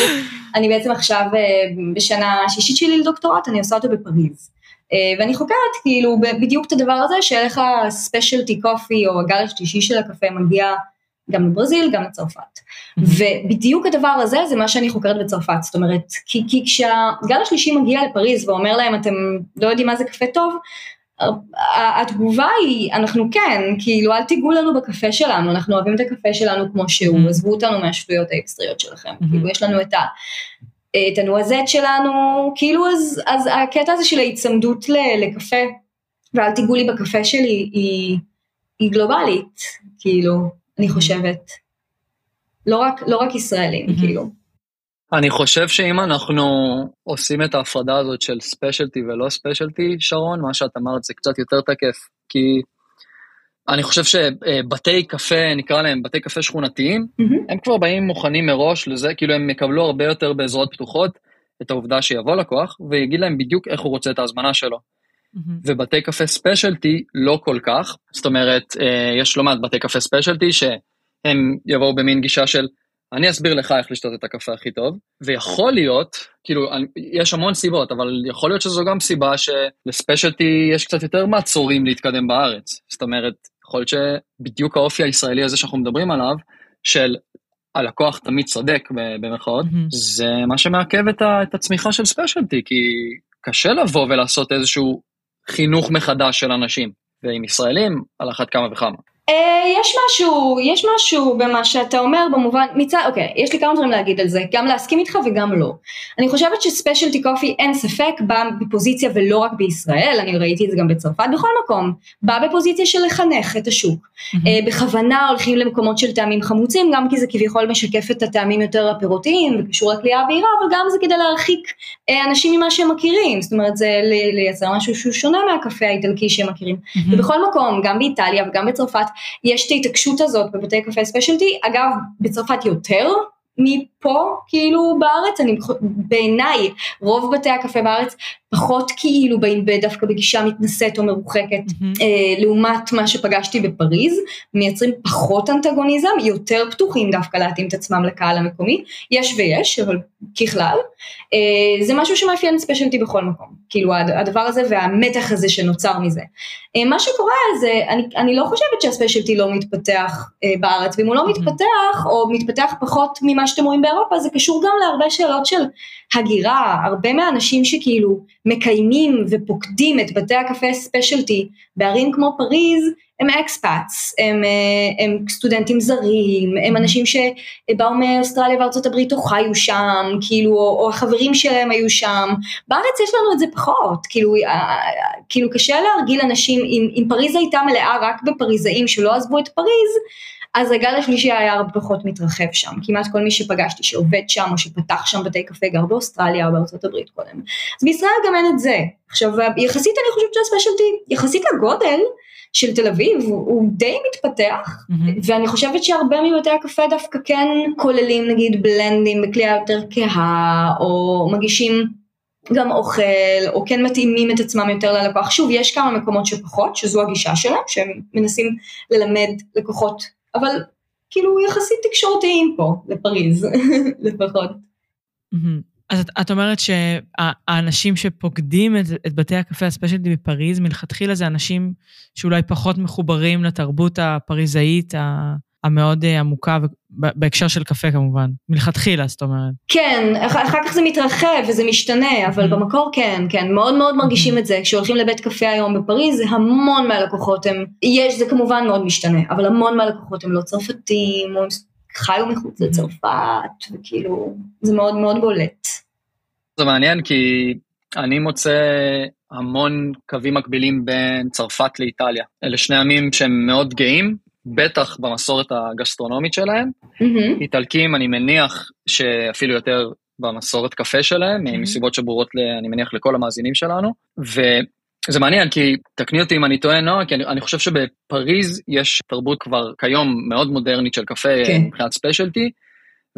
אני בעצם עכשיו בשנה השישית שלי לדוקטורט, אני עושה אותו בפריז. ואני חוקרת כאילו בדיוק את הדבר הזה של איך הספיישלטי קופי או הגל השלישי של הקפה מגיע גם לברזיל, גם לצרפת. Mm-hmm. ובדיוק הדבר הזה זה מה שאני חוקרת בצרפת, זאת אומרת, כי, כי כשהגל השלישי מגיע לפריז ואומר להם אתם לא יודעים מה זה קפה טוב, התגובה היא, אנחנו כן, כאילו אל תיגעו לנו בקפה שלנו, אנחנו אוהבים את הקפה שלנו כמו שהוא, mm-hmm. עזבו אותנו מהשטויות האקסטריות שלכם, mm-hmm. כאילו יש לנו את ה... את הנועזט שלנו, כאילו אז, אז הקטע הזה של ההיצמדות לקפה, ואל תיגעו לי בקפה שלי, היא, היא גלובלית, כאילו, אני חושבת. לא רק, לא רק ישראלים, כאילו. אני חושב שאם אנחנו עושים את ההפרדה הזאת של specialty ולא specialty, שרון, מה שאת אמרת זה קצת יותר תקף, כי אני חושב שבתי קפה, נקרא להם בתי קפה שכונתיים, mm-hmm. הם כבר באים מוכנים מראש לזה, כאילו הם יקבלו הרבה יותר בזרועות פתוחות את העובדה שיבוא לקוח, ויגיד להם בדיוק איך הוא רוצה את ההזמנה שלו. Mm-hmm. ובתי קפה specialty לא כל כך, זאת אומרת, יש לא מעט בתי קפה specialty שהם יבואו במין גישה של, אני אסביר לך איך לשתות את הקפה הכי טוב, ויכול להיות, כאילו, יש המון סיבות, אבל יכול להיות שזו גם סיבה שלספיישלטי יש קצת יותר מעצורים להתקדם בארץ. זאת אומרת, יכול להיות שבדיוק האופי הישראלי הזה שאנחנו מדברים עליו, של הלקוח תמיד צודק במרכאות, mm-hmm. זה מה שמעכב את, ה, את הצמיחה של ספיישלטי, כי קשה לבוא ולעשות איזשהו חינוך מחדש של אנשים, ועם ישראלים על אחת כמה וכמה. Uh, יש משהו, יש משהו במה שאתה אומר במובן, מצד, אוקיי, יש לי כמה דברים להגיד על זה, גם להסכים איתך וגם לא. אני חושבת שספיישלטי קופי אין ספק בא בפוזיציה ולא רק בישראל, אני ראיתי את זה גם בצרפת, בכל מקום, בא בפוזיציה של לחנך את השוק. Mm-hmm. בכוונה הולכים למקומות של טעמים חמוצים, גם כי זה כביכול משקף את הטעמים יותר הפירותיים וקשור לקליעה הבהירה, אבל גם זה כדי להרחיק uh, אנשים ממה שהם מכירים, זאת אומרת זה לייצר משהו שהוא שונה מהקפה האיטלקי שהם מכירים. Mm-hmm. ובכל מקום, גם באיטליה וגם בצרפת, יש את ההתעקשות הזאת בבתי קפה ספיישלטי, אגב בצרפת יותר מפה כאילו בארץ, אני בעיניי רוב בתי הקפה בארץ פחות כאילו באים דווקא בגישה מתנשאת או מרוחקת mm-hmm. אה, לעומת מה שפגשתי בפריז, מייצרים פחות אנטגוניזם, יותר פתוחים דווקא להתאים את עצמם לקהל המקומי, יש ויש, אבל ככלל, אה, זה משהו שמאפיין specialty בכל מקום, כאילו הדבר הזה והמתח הזה שנוצר מזה. אה, מה שקורה זה, אני, אני לא חושבת שה specialty לא מתפתח אה, בארץ, ואם הוא לא mm-hmm. מתפתח או מתפתח פחות ממה שאתם רואים באירופה, זה קשור גם להרבה שאלות של הגירה, הרבה מהאנשים שכאילו מקיימים ופוקדים את בתי הקפה specialty בערים כמו פריז, הם expats, הם, אה, הם סטודנטים זרים, הם אנשים שבאו מאוסטרליה וארצות הברית או חיו שם, כאילו, או, או החברים שלהם היו שם, בארץ יש לנו את זה פחות, כאילו, אה, כאילו קשה להרגיל אנשים, אם, אם פריז הייתה מלאה רק בפריזאים שלא עזבו את פריז, אז הגל השלישי היה הרבה פחות מתרחב שם, כמעט כל מי שפגשתי שעובד שם או שפתח שם בתי קפה גר באוסטרליה או בארצות הברית קודם. אז בישראל גם אין את זה. עכשיו יחסית אני חושבת שהספיישלטי, יחסית לגודל של תל אביב הוא, די מתפתח, mm-hmm. ואני חושבת שהרבה מבתי הקפה דווקא כן כוללים נגיד בלנדים בכלייה יותר כהה, או מגישים גם אוכל, או כן מתאימים את עצמם יותר ללקוח. שוב, יש כמה מקומות שפחות, שזו הגישה שלהם, שהם מנסים ללמד לקוחות אבל כאילו יחסית תקשורתיים פה, לפריז, לפחות. אז את, את אומרת שהאנשים שפוקדים את, את בתי הקפה הספיישלטי בפריז, מלכתחילה זה אנשים שאולי פחות מחוברים לתרבות הפריזאית, המאוד אה, עמוקה, בהקשר של קפה כמובן, מלכתחילה זאת אומרת. כן, אחר כך זה מתרחב וזה משתנה, אבל mm-hmm. במקור כן, כן, מאוד מאוד מרגישים mm-hmm. את זה. כשהולכים לבית קפה היום בפריז, זה המון מהלקוחות הם, יש, זה כמובן מאוד משתנה, אבל המון מהלקוחות הם לא צרפתים, או הם חיו מחוץ mm-hmm. לצרפת, וכאילו, זה מאוד מאוד בולט. זה מעניין כי אני מוצא המון קווים מקבילים בין צרפת לאיטליה. אלה שני עמים שהם מאוד גאים בטח במסורת הגסטרונומית שלהם. Mm-hmm. איטלקים, אני מניח שאפילו יותר במסורת קפה שלהם, mm-hmm. מסיבות שברורות, אני מניח, לכל המאזינים שלנו. וזה מעניין, כי תקני אותי אם אני טועה, נועה, כי אני, אני חושב שבפריז יש תרבות כבר כיום מאוד מודרנית של קפה כן. מבחינת ספיישלטי,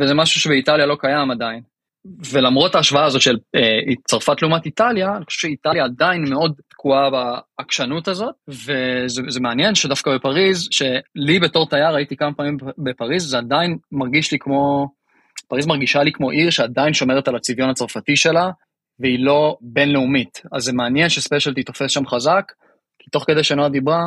וזה משהו שבאיטליה לא קיים עדיין. ולמרות ההשוואה הזאת של אה, צרפת לעומת איטליה, אני חושב שאיטליה עדיין מאוד תקועה בעקשנות הזאת, וזה מעניין שדווקא בפריז, שלי בתור תייר הייתי כמה פעמים בפריז, זה עדיין מרגיש לי כמו, פריז מרגישה לי כמו עיר שעדיין שומרת על הצביון הצרפתי שלה, והיא לא בינלאומית. אז זה מעניין שספיישלטי תופס שם חזק, כי תוך כדי שנועה דיברה,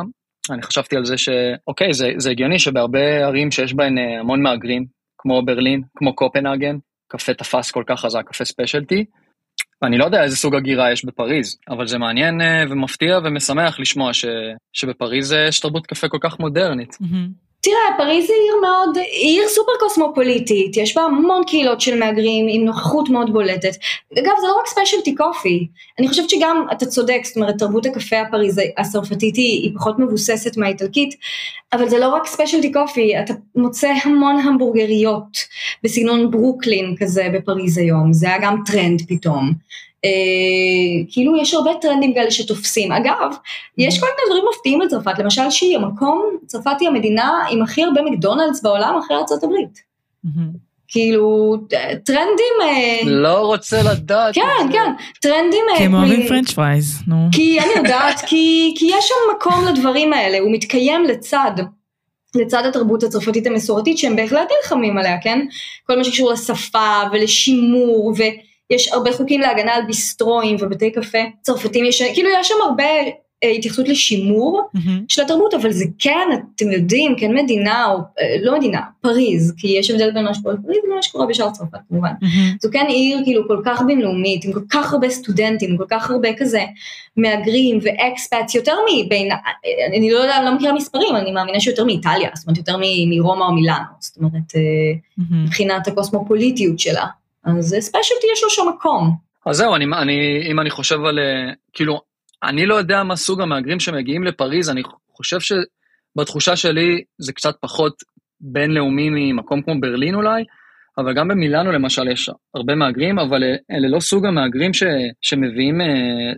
אני חשבתי על זה שאוקיי, זה, זה הגיוני שבהרבה ערים שיש בהן אה, המון מהגרים, כמו ברלין, כמו קופנהגן, קפה תפס כל כך חזק, קפה ספיישלטי. אני לא יודע איזה סוג הגירה יש בפריז, אבל זה מעניין אה, ומפתיע ומשמח לשמוע ש, שבפריז אה, יש תרבות קפה כל כך מודרנית. Mm-hmm. תראה, פריז היא עיר מאוד, עיר סופר קוסמופוליטית, יש בה המון קהילות של מהגרים עם נוכחות מאוד בולטת. אגב, זה לא רק specialty coffee, אני חושבת שגם, אתה צודק, זאת אומרת, תרבות הקפה הפריזי, הצרפתית היא, היא פחות מבוססת מהאיטלקית, אבל זה לא רק specialty coffee, אתה מוצא המון המבורגריות בסגנון ברוקלין כזה בפריז היום, זה היה גם טרנד פתאום. אה, כאילו יש הרבה טרנדים כאלה שתופסים. אגב, יש כל מיני דברים מפתיעים בצרפת, למשל שהיא המקום, צרפת היא המדינה עם הכי הרבה מקדונלדס בעולם אחרי ארה"ב. כאילו, טרנדים... אה, לא רוצה לדעת. כן, כן, טרנדים... כי הם אוהבים פרנץ' פרייז, נו. כי אני יודעת, כי יש שם מקום לדברים האלה, הוא מתקיים לצד. לצד התרבות הצרפתית המסורתית שהם בהחלט נלחמים עליה, כן? כל מה שקשור לשפה ולשימור ו... יש הרבה חוקים להגנה על ביסטרואים ובתי קפה צרפתים, יש, כאילו יש שם הרבה אה, התייחסות לשימור של התרבות, אבל זה כן, אתם יודעים, כן מדינה, או אה, לא מדינה, פריז, כי יש הבדל בין מה שקורה בפריז לבין מה שקורה בשאר צרפת כמובן. זו כן עיר כאילו כל כך בינלאומית, עם כל כך הרבה סטודנטים, כל כך הרבה כזה מהגרים ו expats, יותר מבין, אני לא יודע, אני לא מכירה מספרים, אני מאמינה שיותר מאיטליה, זאת אומרת יותר מרומא או מילאנו, זאת אומרת, מבחינת הקוסמופוליטיות שלה. אז specialty יש לו שם מקום. אז זהו, אני, אני, אם אני חושב על, כאילו, אני לא יודע מה סוג המהגרים שמגיעים לפריז, אני חושב שבתחושה שלי זה קצת פחות בינלאומי ממקום כמו ברלין אולי, אבל גם במילאנו למשל יש הרבה מהגרים, אבל אלה לא סוג המהגרים ש, שמביאים אה,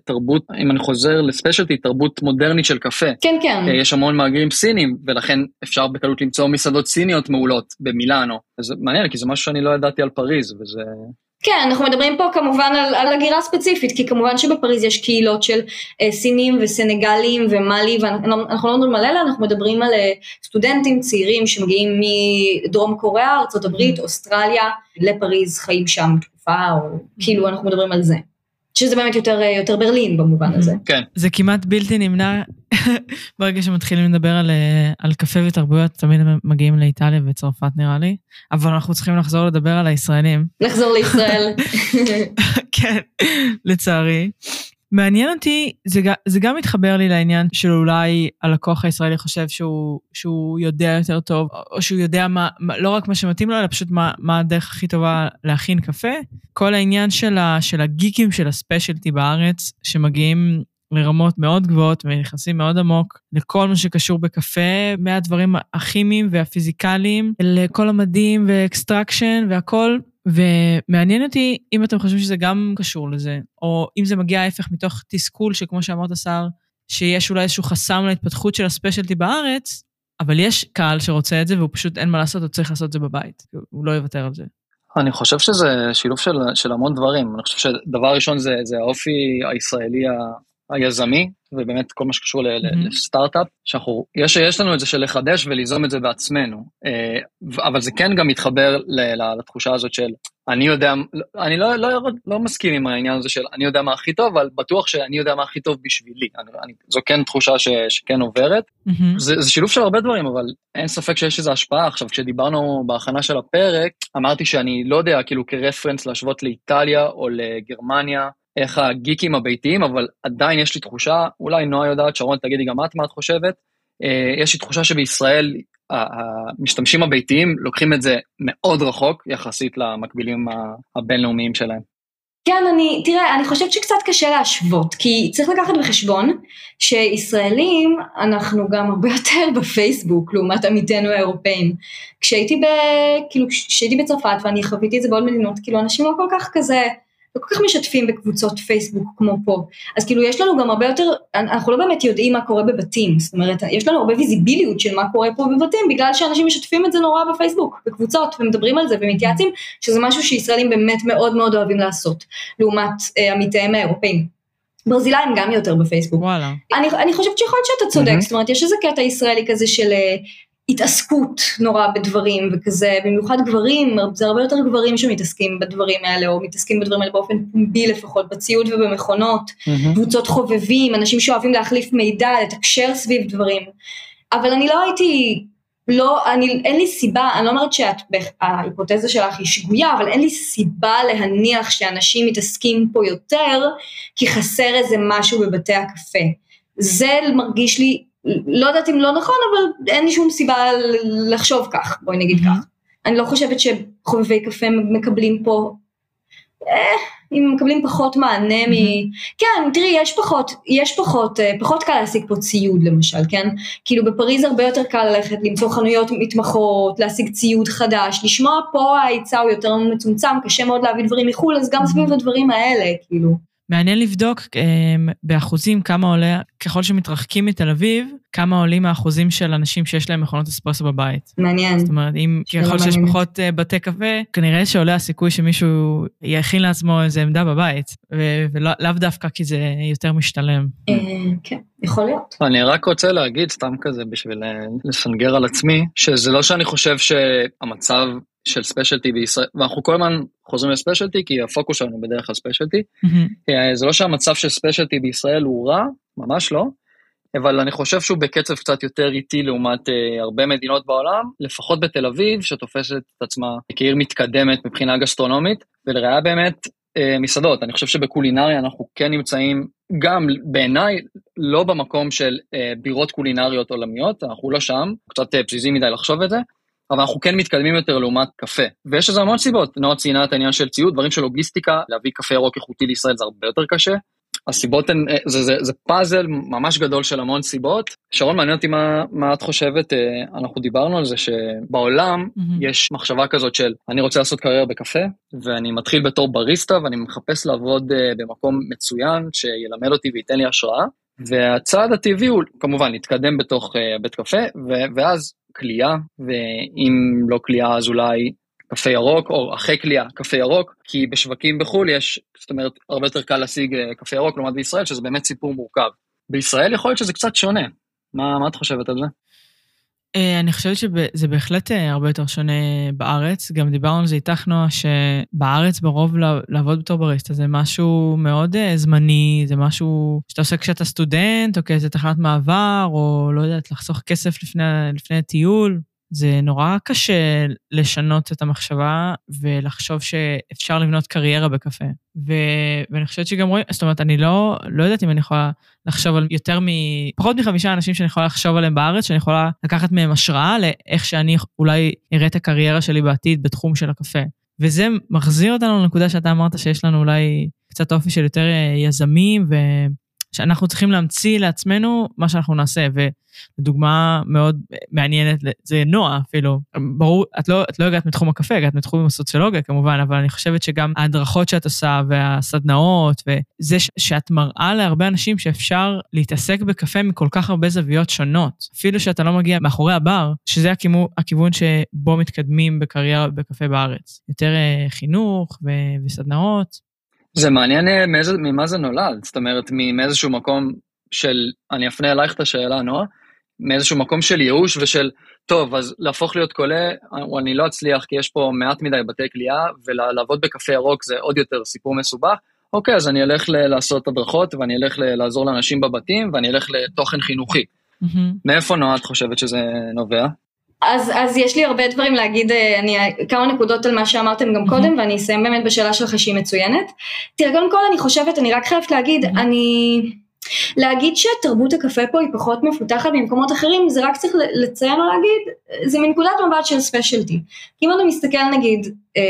תרבות, אם אני חוזר לספיישלטי, תרבות מודרנית של קפה. כן, כן. אה, יש המון מהגרים סינים, ולכן אפשר בקלות למצוא מסעדות סיניות מעולות במילאנו. זה מעניין, כי זה משהו שאני לא ידעתי על פריז, וזה... כן, אנחנו מדברים פה כמובן על, על הגירה ספציפית, כי כמובן שבפריז יש קהילות של אה, סינים וסנגלים ומאלי, ואנחנו לא מדברים על אלה, אנחנו מדברים על אה, סטודנטים צעירים שמגיעים מדרום קוריאה, ארה"ב, mm-hmm. אוסטרליה, לפריז, חיים שם תקופה, או. כאילו אנחנו מדברים על זה. שזה באמת יותר, אה, יותר ברלין במובן הזה. כן. זה כמעט בלתי נמנע, ברגע שמתחילים לדבר על, אה, על קפה ותרבויות, תמיד הם מגיעים לאיטליה וצרפת נראה לי, אבל אנחנו צריכים לחזור לדבר על הישראלים. לחזור לישראל. כן, לצערי. מעניין אותי, זה, זה גם מתחבר לי לעניין של אולי הלקוח הישראלי חושב שהוא, שהוא יודע יותר טוב, או שהוא יודע מה, לא רק מה שמתאים לו, אלא פשוט מה, מה הדרך הכי טובה להכין קפה. כל העניין של, ה, של הגיקים של ה specialty בארץ, שמגיעים לרמות מאוד גבוהות ונכנסים מאוד עמוק לכל מה שקשור בקפה, מהדברים הכימיים והפיזיקליים, לכל המדידות extraction והכל. ומעניין אותי אם אתם חושבים שזה גם קשור לזה, או אם זה מגיע ההפך מתוך תסכול שכמו שאמרת, שר, שיש אולי איזשהו חסם להתפתחות של הספיישלטי בארץ, אבל יש קהל שרוצה את זה והוא פשוט אין מה לעשות, הוא צריך לעשות את זה בבית, הוא לא יוותר על זה. אני חושב שזה שילוב של, של המון דברים. אני חושב שדבר ראשון זה, זה האופי הישראלי היזמי, ובאמת כל מה שקשור mm-hmm. לסטארט-אפ, שאנחנו, יש, יש לנו את זה של לחדש וליזום את זה בעצמנו, אה, אבל זה כן גם מתחבר לתחושה הזאת של אני יודע, אני לא, לא, לא מסכים עם העניין הזה של אני יודע מה הכי טוב, אבל בטוח שאני יודע מה הכי טוב בשבילי. אני, אני, זו כן תחושה ש, שכן עוברת. Mm-hmm. זה, זה שילוב של הרבה דברים, אבל אין ספק שיש איזו השפעה. עכשיו, כשדיברנו בהכנה של הפרק, אמרתי שאני לא יודע כאילו כרפרנס להשוות לאיטליה או לגרמניה. איך הגיקים הביתיים, אבל עדיין יש לי תחושה, אולי נועה יודעת, שרון תגידי גם את מה את חושבת, אה, יש לי תחושה שבישראל המשתמשים הביתיים לוקחים את זה מאוד רחוק יחסית למקבילים הבינלאומיים שלהם. כן, אני, תראה, אני חושבת שקצת קשה להשוות, כי צריך לקחת בחשבון שישראלים, אנחנו גם הרבה יותר בפייסבוק לעומת עמיתינו האירופאים. כשהייתי ב... כאילו, כשהייתי בצרפת ואני חוויתי את זה בעוד מדינות, כאילו, אנשים לא כל כך כזה... לא כל כך משתפים בקבוצות פייסבוק כמו פה. אז כאילו יש לנו גם הרבה יותר, אנחנו לא באמת יודעים מה קורה בבתים, זאת אומרת, יש לנו הרבה ויזיביליות של מה קורה פה בבתים, בגלל שאנשים משתפים את זה נורא בפייסבוק, בקבוצות, ומדברים על זה ומתייעצים, שזה משהו שישראלים באמת מאוד מאוד אוהבים לעשות, לעומת אה, עמיתיהם האירופאים. ברזילאים גם יותר בפייסבוק. וואלה. אני, אני חושבת שיכול להיות שאתה צודק, mm-hmm. זאת אומרת, יש איזה קטע ישראלי כזה של אה, התעסקות נורא בדברים וכזה, במיוחד גברים, זה הרבה יותר גברים שמתעסקים בדברים האלה, או מתעסקים בדברים האלה באופן פומבי לפחות, בציוד ובמכונות, mm-hmm. קבוצות חובבים, אנשים שאוהבים להחליף מידע, לתקשר סביב דברים. אבל אני לא הייתי, לא, אני, אין לי סיבה, אני לא אומרת שההיפותזה שלך היא שגויה, אבל אין לי סיבה להניח שאנשים מתעסקים פה יותר, כי חסר איזה משהו בבתי הקפה. זה מרגיש לי לא יודעת אם לא נכון, אבל אין לי שום סיבה לחשוב כך, בואי נגיד mm-hmm. כך. אני לא חושבת שחובבי קפה מקבלים פה, אה, אם מקבלים פחות מענה mm-hmm. מ... כן, תראי, יש פחות, יש פחות, אה, פחות קל להשיג פה ציוד למשל, כן? כאילו בפריז הרבה יותר קל ללכת, למצוא חנויות מתמחות, להשיג ציוד חדש, לשמוע פה ההיצע הוא יותר מצומצם, קשה מאוד להביא דברים מחו"ל, אז גם mm-hmm. סביב הדברים האלה, כאילו. מעניין לבדוק um, באחוזים כמה עולה, ככל שמתרחקים מתל אביב, כמה עולים האחוזים של אנשים שיש להם מכונות אספרסו בבית. מעניין. זאת אומרת, אם ככל שיש פחות uh, בתי קפה, כנראה שעולה הסיכוי שמישהו יכין לעצמו איזה עמדה בבית, ולאו דווקא כי זה יותר משתלם. Uh, כן, יכול להיות. אני רק רוצה להגיד, סתם כזה בשביל לסנגר על עצמי, שזה לא שאני חושב שהמצב של specialty בישראל, ואנחנו כל הזמן חוזרים ל specialty כי הפוקוס שלנו בדרך כלל specialty. Mm-hmm. זה לא שהמצב של specialty בישראל הוא רע, ממש לא, אבל אני חושב שהוא בקצב קצת יותר איטי לעומת uh, הרבה מדינות בעולם, לפחות בתל אביב, שתופסת את עצמה כעיר מתקדמת מבחינה גסטרונומית, ולראיה באמת uh, מסעדות. אני חושב שבקולינריה אנחנו כן נמצאים, גם בעיניי, לא במקום של uh, בירות קולינריות עולמיות, אנחנו לא שם, קצת uh, פזיזי מדי לחשוב את זה, אבל אנחנו כן מתקדמים יותר לעומת קפה. ויש לזה המון סיבות, נועה ציינה את העניין של ציוד, דברים של לוגיסטיקה, להביא קפה ירוק איכותי לישראל זה הרבה יותר קשה. הסיבות הן, אה, זה, זה, זה פאזל ממש גדול של המון סיבות. שרון, מעניין אותי מה, מה את חושבת, אה, אנחנו דיברנו על זה שבעולם mm-hmm. יש מחשבה כזאת של אני רוצה לעשות קריירה בקפה, ואני מתחיל בתור בריסטה ואני מחפש לעבוד אה, במקום מצוין שילמד אותי וייתן לי השראה. והצעד הטבעי הוא כמובן להתקדם בתוך בית קפה, ואז קליעה, ואם לא קליעה אז אולי קפה ירוק, או אחרי קליעה קפה ירוק, כי בשווקים בחו"ל יש, זאת אומרת, הרבה יותר קל להשיג אה, קפה ירוק לעומת בישראל, שזה באמת סיפור מורכב. בישראל יכול להיות שזה קצת שונה. מה, מה את חושבת על זה? אה, אני חושבת שזה בהחלט אה, הרבה יותר שונה בארץ. גם דיברנו על זה איתך, נועה, שבארץ ברוב לעבוד בתור בריסטה זה משהו מאוד זמני, זה משהו שאתה עושה כשאתה סטודנט, או כאיזה תחנת מעבר, או לא יודעת, לחסוך כסף לפני, לפני הטיול. זה נורא קשה לשנות את המחשבה ולחשוב שאפשר לבנות קריירה בקפה. ו... ואני חושבת שגם רואים, זאת אומרת, אני לא, לא יודעת אם אני יכולה לחשוב על יותר מ... פחות מחמישה אנשים שאני יכולה לחשוב עליהם בארץ, שאני יכולה לקחת מהם השראה לאיך שאני אולי אראה את הקריירה שלי בעתיד בתחום של הקפה. וזה מחזיר אותנו לנקודה שאתה אמרת שיש לנו אולי קצת אופי של יותר אה, יזמים, ו... שאנחנו צריכים להמציא לעצמנו מה שאנחנו נעשה. ודוגמה מאוד מעניינת, זה נועה אפילו. ברור, את לא, את לא הגעת מתחום הקפה, הגעת מתחום הסוציולוגיה כמובן, אבל אני חושבת שגם ההדרכות שאת עושה והסדנאות, וזה שאת מראה להרבה אנשים שאפשר להתעסק בקפה מכל כך הרבה זוויות שונות. אפילו שאתה לא מגיע מאחורי הבר, שזה הכיוון, הכיוון שבו מתקדמים בקריירה בקפה בארץ. יותר אה, חינוך וסדנאות. זה מעניין אה, מאיזה, ממה זה נולד, זאת אומרת מאיזשהו מקום של, אני אפנה אלייך את השאלה, נועה, מאיזשהו מקום של ייאוש ושל, טוב, אז להפוך להיות קולה, אני לא אצליח כי יש פה מעט מדי בתי כליאה, ולעבוד בקפה ירוק זה עוד יותר סיפור מסובך. אוקיי, אז אני אלך ל- לעשות הדרכות, ואני אלך ל- לעזור לאנשים בבתים, ואני אלך לתוכן חינוכי. Mm-hmm. מאיפה נועה את חושבת שזה נובע? אז, אז יש לי הרבה דברים להגיד, אה, אני, כמה נקודות על מה שאמרתם גם קודם, ואני אסיים באמת בשאלה שלך שהיא מצוינת. תראה, קודם כל אני חושבת, אני רק חייבת להגיד, אני... להגיד שתרבות הקפה פה היא פחות מפותחת ממקומות אחרים, זה רק צריך לציין או להגיד, זה מנקודת מבט של specialty. אם אתה מסתכל נגיד, אה,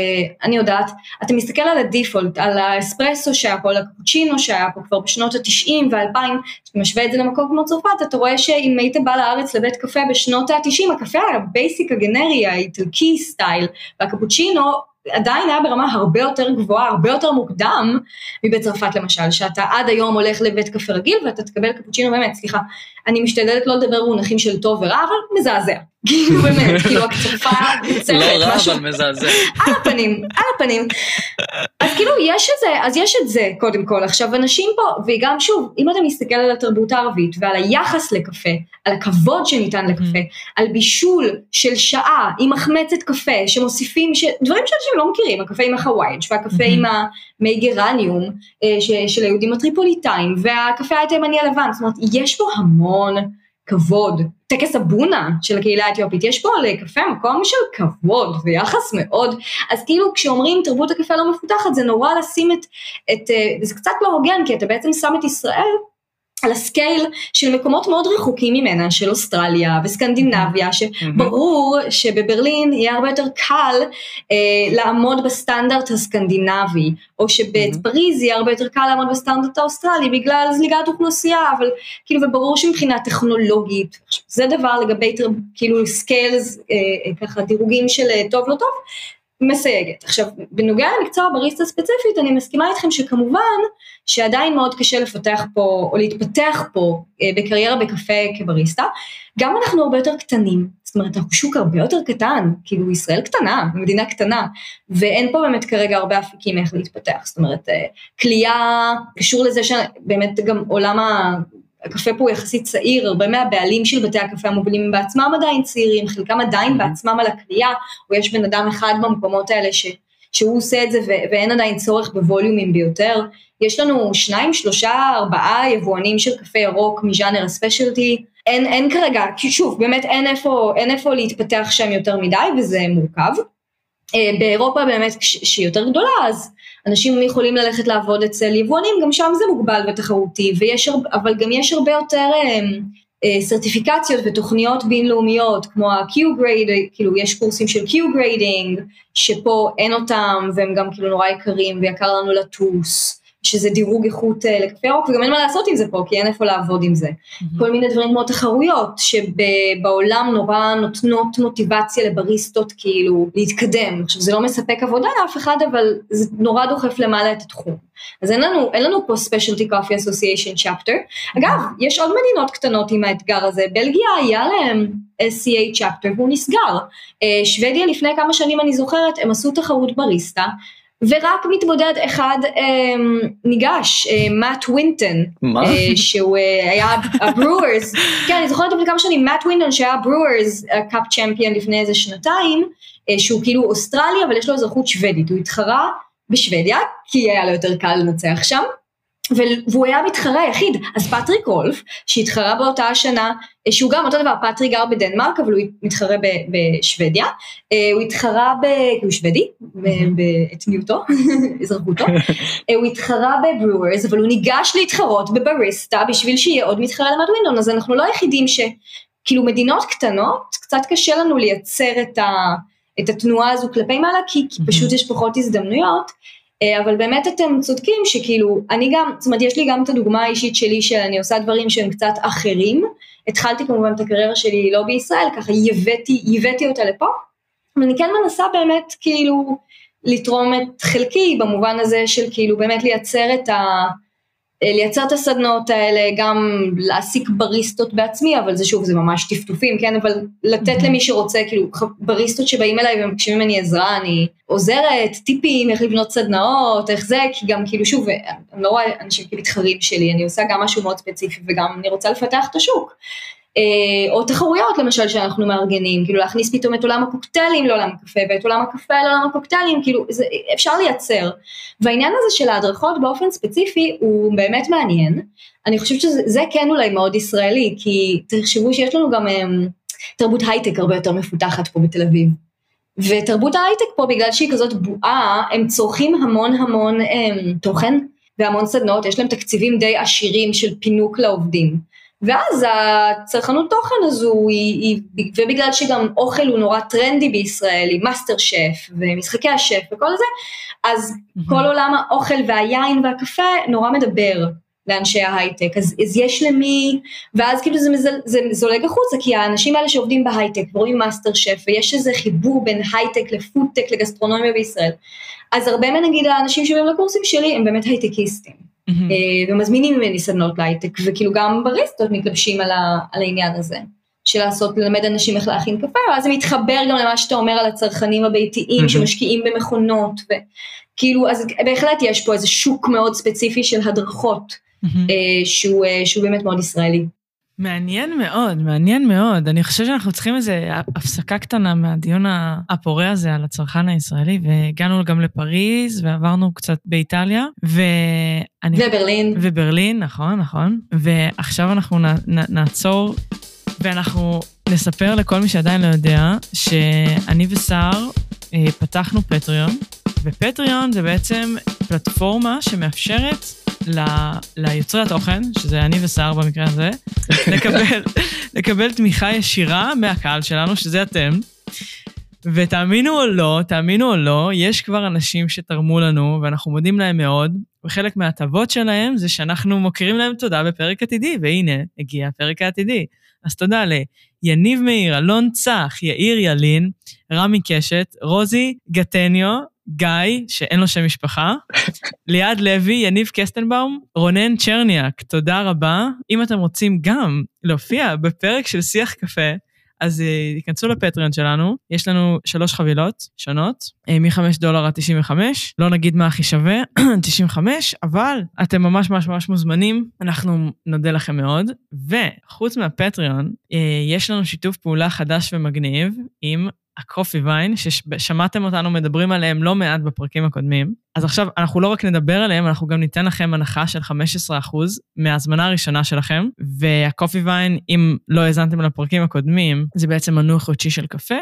אני יודעת, אתה מסתכל על ה default, על האספרסו שהיה פה, על הקפוצ'ינו שהיה פה כבר בשנות ה-90 וה-2000, כשאתה משווה את זה למקום כמו צרפת, אתה רואה שאם היית בא לארץ לבית קפה בשנות ה-90, הקפה היה ה basic הגנרי, האיטלקי style, והקפוצ'ינו עדיין היה ברמה הרבה יותר גבוהה, הרבה יותר מוקדם מבית צרפת למשל, שאתה עד היום הולך לבית קפה רגיל ואתה תקבל קפוצ'ינו באמת, סליחה, אני משתדלת לא לדבר במונחים של טוב ורע, אבל מזעזע. כאילו באמת, כאילו הקצופה יוצרת לא רע, אבל מזעזע. על הפנים, על הפנים. אז כאילו יש את זה, אז יש את זה קודם כל. עכשיו אנשים פה, וגם שוב, אם אתה מסתכל על התרבות הערבית ועל היחס לקפה, על הכבוד שניתן לקפה, mm-hmm. על בישול של שעה עם מחמצת קפה שמוסיפים, ש... דברים שאנשים לא מכירים, הקפה עם החווייג' והקפה עם המי גרניום אה, של היהודים הטריפוליטאים והקפה התימני הלבן, זאת אומרת יש פה המון כבוד. טקס הבונה של הקהילה האתיופית, יש פה לקפה מקום של כבוד ויחס מאוד, אז כאילו כשאומרים תרבות הקפה לא מפותחת זה נורא לשים את, את אה, זה קצת לא הוגן כי אתה בעצם שם את ישראל על ה scale של מקומות מאוד רחוקים ממנה, של אוסטרליה וסקנדינביה, שברור שבברלין יהיה הרבה יותר קל אה, לעמוד בסטנדרט הסקנדינבי, או שבפריז יהיה הרבה יותר קל לעמוד בסטנדרט האוסטרלי בגלל זליגת אוכלוסייה, אבל כאילו וברור שמבחינה טכנולוגית, זה דבר לגבי כאילו scales, אה, אה, ככה דירוגים של אה, טוב לא טוב, מסייגת. עכשיו, בנוגע למקצוע בריסטה ספציפית, אני מסכימה איתכם שכמובן שעדיין מאוד קשה לפתח פה, או להתפתח פה אה, בקריירה בקפה כבריסטה, גם אנחנו הרבה יותר קטנים, זאת אומרת אנחנו שוק הרבה יותר קטן, כאילו ישראל קטנה, מדינה קטנה, ואין פה באמת כרגע הרבה אפיקים איך להתפתח, זאת אומרת כליאה אה, קשור לזה שבאמת גם עולם הקפה פה הוא יחסית צעיר, הרבה מהבעלים של בתי הקפה המובילים בעצמם עדיין צעירים, חלקם עדיין בעצמם על הקריאה, או יש בן אדם אחד במקומות האלה ש, שהוא עושה את זה ואין עדיין צורך בווליומים ביותר. יש לנו שניים, שלושה, ארבעה יבואנים של קפה ירוק מז'אנר הספיישלטי. אין, אין כרגע, כי שוב, באמת אין איפה, אין איפה להתפתח שם יותר מדי וזה מורכב. אה, באירופה באמת שהיא יותר גדולה אז אנשים יכולים ללכת לעבוד אצל יבואנים, גם שם זה מוגבל ותחרותי, ויש, אבל גם יש הרבה יותר אה, אה, סרטיפיקציות ותוכניות בינלאומיות כמו ה-Q-Grade, כאילו יש קורסים של Q-Grading שפה אין אותם והם גם כאילו נורא יקרים ויקר לנו לטוס. שזה דירוג איכות אה, לקפה ירוק, וגם אין מה לעשות עם זה פה, כי אין איפה לעבוד עם זה. Mm-hmm. כל מיני דברים כמו תחרויות, שבעולם נורא נותנות מוטיבציה לבריסטות כאילו להתקדם. עכשיו זה לא מספק עבודה לאף אחד, אבל זה נורא דוחף למעלה את התחום. אז אין לנו, אין לנו פה Specialty Coffee Association chapter. אגב, יש עוד מדינות קטנות עם האתגר הזה, בלגיה היה להם SCA chapter והוא נסגר. אה, שוודיה לפני כמה שנים אני זוכרת, הם עשו תחרות בריסטה, ורק מתמודד אחד אה, ניגש, אה, מאט ווינטון. מה? אה, שהוא אה, היה ה Brewers, כן אני זוכרת לפני כמה שנים, מאט ווינטון שהיה ה Brewers Cup champion לפני איזה שנתיים, אה, שהוא כאילו אוסטרלי אבל יש לו אזרחות שוודית, הוא התחרה בשוודיה, כי היה לו יותר קל לנצח שם. והוא היה המתחרה היחיד, אז פטריק רולף, שהתחרה באותה השנה, אה, שהוא גם אותו דבר, פטריק גר בדנמרק, אבל הוא מתחרה בשוודיה, אה, הוא התחרה ב... הוא שוודי, בעצמיותו, אזרחותו, אה, הוא התחרה ב Brewers, אבל הוא ניגש להתחרות בבריסטה בשביל שיהיה עוד מתחרה למאט ווינטון, אז אנחנו לא היחידים ש... כאילו מדינות קטנות, קצת קשה לנו לייצר את, ה, את התנועה הזו כלפי מעלה, כי, כי פשוט יש פחות הזדמנויות. אה, אבל באמת אתם צודקים שכאילו, אני גם, זאת אומרת יש לי גם את הדוגמה האישית שלי שאני עושה דברים שהם קצת אחרים, התחלתי כמובן את הקריירה שלי לא בישראל, ככה ייבאתי, ייבאתי אותה לפה, אבל אני כן מנסה באמת כאילו לתרום את חלקי במובן הזה של כאילו באמת לייצר את ה... אה, לייצר את הסדנאות האלה, גם להעסיק בריסטות בעצמי, אבל זה שוב, זה ממש טפטופים, כן, אבל לתת למי שרוצה, כאילו, בריסטות שבאים אליי ומבקשים ממני עזרה, אני עוזרת, טיפים, איך לבנות סדנאות, איך זה, כי גם כאילו, שוב, אני לא רואה אנשים כמתחרים שלי, אני עושה גם משהו מאוד ספציפי וגם אני רוצה לפתח את השוק. אה, או תחרויות למשל שאנחנו מארגנים, כאילו להכניס פתאום את עולם הקוקטיילים לעולם הקפה ואת עולם הקפה לעולם הקוקטיילים, כאילו זה, אפשר לייצר. והעניין הזה של ההדרכות באופן ספציפי הוא באמת מעניין, אני חושבת שזה כן אולי מאוד ישראלי, כי תחשבו שיש לנו גם um, תרבות הייטק הרבה יותר מפותחת פה בתל אביב. ותרבות ההייטק פה בגלל שהיא כזאת בועה, הם צורכים המון המון um, תוכן והמון סדנאות, יש להם תקציבים די עשירים של פינוק לעובדים. ואז הצרכנות תוכן הזו היא, היא, ובגלל שגם אוכל הוא נורא טרנדי בישראל, עם מאסטר שף ומשחקי השף וכל זה, אז mm-hmm. כל עולם האוכל והיין והקפה נורא מדבר לאנשי ההייטק, אז, אז יש למי, ואז כאילו זה, מזל, זה זולג החוצה, כי האנשים האלה שעובדים בהייטק ורואים מאסטר שף, ויש איזה חיבור בין הייטק לפודטק לגסטרונומיה בישראל, אז הרבה מנגיד האנשים שבאים לקורסים שלי הם באמת הייטקיסטים. Mm-hmm. ומזמינים ממני סדנות להייטק, וכאילו גם בריסטות מתלבשים על, ה, על העניין הזה, של לעשות, ללמד אנשים איך להכין קפה, ואז זה מתחבר גם למה שאתה אומר על הצרכנים הביתיים mm-hmm. שמשקיעים במכונות, וכאילו, אז בהחלט יש פה איזה שוק מאוד ספציפי של הדרכות, mm-hmm. שהוא, שהוא באמת מאוד ישראלי. מעניין מאוד, מעניין מאוד. אני חושבת שאנחנו צריכים איזו הפסקה קטנה מהדיון הפורה הזה על הצרכן הישראלי, והגענו גם לפריז, ועברנו קצת באיטליה, ואני... וברלין. וברלין, נכון, נכון. ועכשיו אנחנו נ, נ, נעצור, ואנחנו נספר לכל מי שעדיין לא יודע, שאני וסער אה, פתחנו פטריון, ופטריון זה בעצם פלטפורמה שמאפשרת ל, ליוצרי התוכן, שזה אני וסער במקרה הזה, לקבל, לקבל תמיכה ישירה מהקהל שלנו, שזה אתם. ותאמינו או לא, תאמינו או לא, יש כבר אנשים שתרמו לנו, ואנחנו מודים להם מאוד, וחלק מההטבות שלהם זה שאנחנו מוקירים להם תודה בפרק עתידי, והנה, הגיע הפרק העתידי. אז תודה ליניב מאיר, אלון צח, יאיר ילין, רמי קשת, רוזי גטניו, גיא, שאין לו שם משפחה, ליעד לוי, יניב קסטנבאום, רונן צ'רניאק, תודה רבה. אם אתם רוצים גם להופיע בפרק של שיח קפה, אז ייכנסו לפטריון שלנו, יש לנו שלוש חבילות שונות, אה, מ-5 דולר עד 95, לא נגיד מה הכי שווה, 95, אבל אתם ממש ממש ממש מוזמנים, אנחנו נודה לכם מאוד. וחוץ מהפטריון, אה, יש לנו שיתוף פעולה חדש ומגניב עם הקופי ויין, ששמעתם אותנו מדברים עליהם לא מעט בפרקים הקודמים. אז עכשיו, אנחנו לא רק נדבר עליהם, אנחנו גם ניתן לכם הנחה של 15% מההזמנה הראשונה שלכם. והקופי ויין, אם לא האזנתם לפרקים הקודמים, זה בעצם מנוי חודשי של קפה.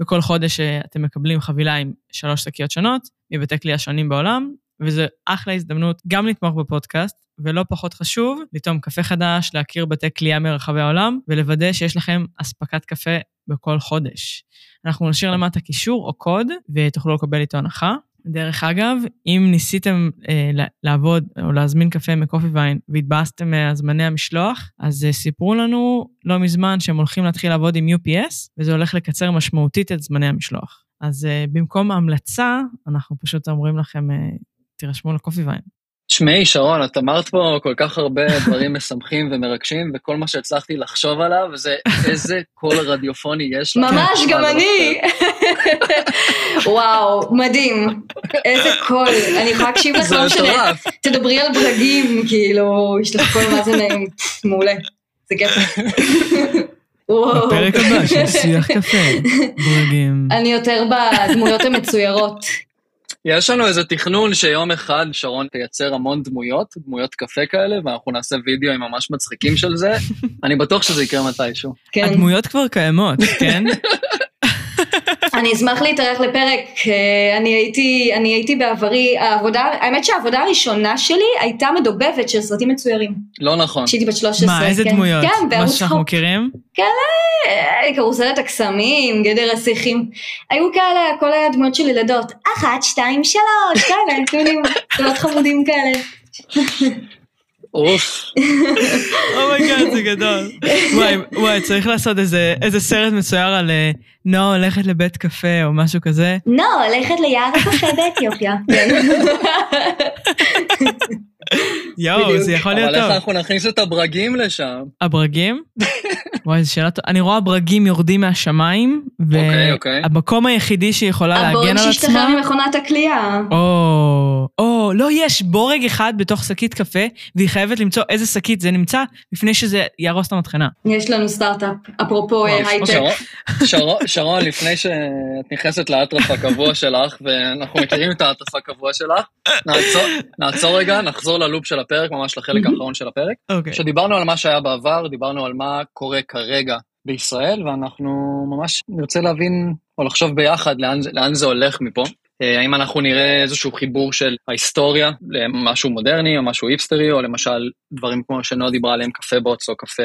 בכל חודש אה, אתם מקבלים חבילה עם שלוש שקיות שונות, מבתי כליאה שונים בעולם, וזו אחלה הזדמנות גם לתמוך בפודקאסט, ולא פחות חשוב, לטעום קפה חדש, להכיר בתי כליאה מרחבי העולם, ולוודא שיש לכם אספקת קפה בכל חודש. אנחנו נשאיר למטה קישור או קוד, ותוכלו לקבל איתו הנחה. דרך אגב, אם ניסיתם אה, לעבוד או להזמין קפה מקופי ויין והתבאסתם מהזמני המשלוח, אז אה, סיפרו לנו לא מזמן שהם הולכים להתחיל לעבוד עם UPS, וזה הולך לקצר משמעותית את זמני המשלוח. אז אה, במקום המלצה, אנחנו פשוט אומרים לכם, אה, תירשמו לקופי ויין. תשמעי, שרון, את אמרת פה כל כך הרבה דברים משמחים ומרגשים, וכל מה שהצלחתי לחשוב עליו זה איזה קול רדיופוני יש לך. ממש, גם אני. וואו, מדהים. איזה קול. אני יכולה להקשיב לך, לא משנה. תדברי על ברגים, כאילו, יש לך קול מה זה נעים. מעולה. זה כיף. בפרק הבא של שיח קפה, ברגים. אני יותר בדמויות המצוירות. יש לנו איזה תכנון שיום אחד שרון תייצר המון דמויות, דמויות קפה כאלה, ואנחנו נעשה וידאו ממש מצחיקים של זה. אני בטוח שזה יקרה מתישהו. כן. הדמויות כבר קיימות, כן? אני אשמח להתארח לפרק. אה, אני הייתי, אני הייתי בעברי, העבודה, האמת שהעבודה הראשונה שלי הייתה מדובבת של סרטים מצוירים. לא נכון. כשהייתי בת 13. מה, איזה כן. דמויות? כן, בערוץ משהו שאנחנו מכירים? כאלה, אה, קרוסלת הקסמים, גדר השיחים. היו כאלה, הכל היה דמויות של ילדות. אחת, שתיים, שלוש, כאלה, אתם יודעים, דמויות חמודים כאלה. אוף. Oh my God, זה גדול. וואי, וואי, צריך לעשות איזה סרט מצויר על אה, נועה הולכת לבית קפה או משהו כזה. נועה הולכת ליער הקפה באתיופיה. כן. יואו, זה יכול להיות טוב. אבל איך אנחנו נכניס את הברגים לשם? הברגים? וואי, זו שאלה טובה. אני רואה ברגים יורדים מהשמיים, אוקיי, אוקיי. והמקום היחידי שהיא יכולה להגן על עצמה... הברג שהשתחרר ממכונת הכלייה. או, או, לא, יש בורג אחד בתוך שקית קפה, והיא חייבת למצוא איזה שקית זה נמצא, לפני שזה יהרוס את המטחנה. יש לנו סטארט-אפ, אפרופו אה, הייטק. שרון, לפני שאת נכנסת לאטרף הקבוע שלך, ואנחנו מכירים את האטרף הקבוע שלך, נעצור רגע, נחזור ללופ של הפרק, ממש לחלק האחרון של הפרק. אוקיי. שדיברנו על מה שהיה בעבר, דיברנו על מה קורה כרגע בישראל, ואנחנו ממש נרצה להבין, או לחשוב ביחד לאן, לאן זה הולך מפה. אה, האם אנחנו נראה איזשהו חיבור של ההיסטוריה למשהו מודרני או משהו היפסטרי, או למשל דברים כמו שנועה דיברה עליהם, קפה בוץ או קפה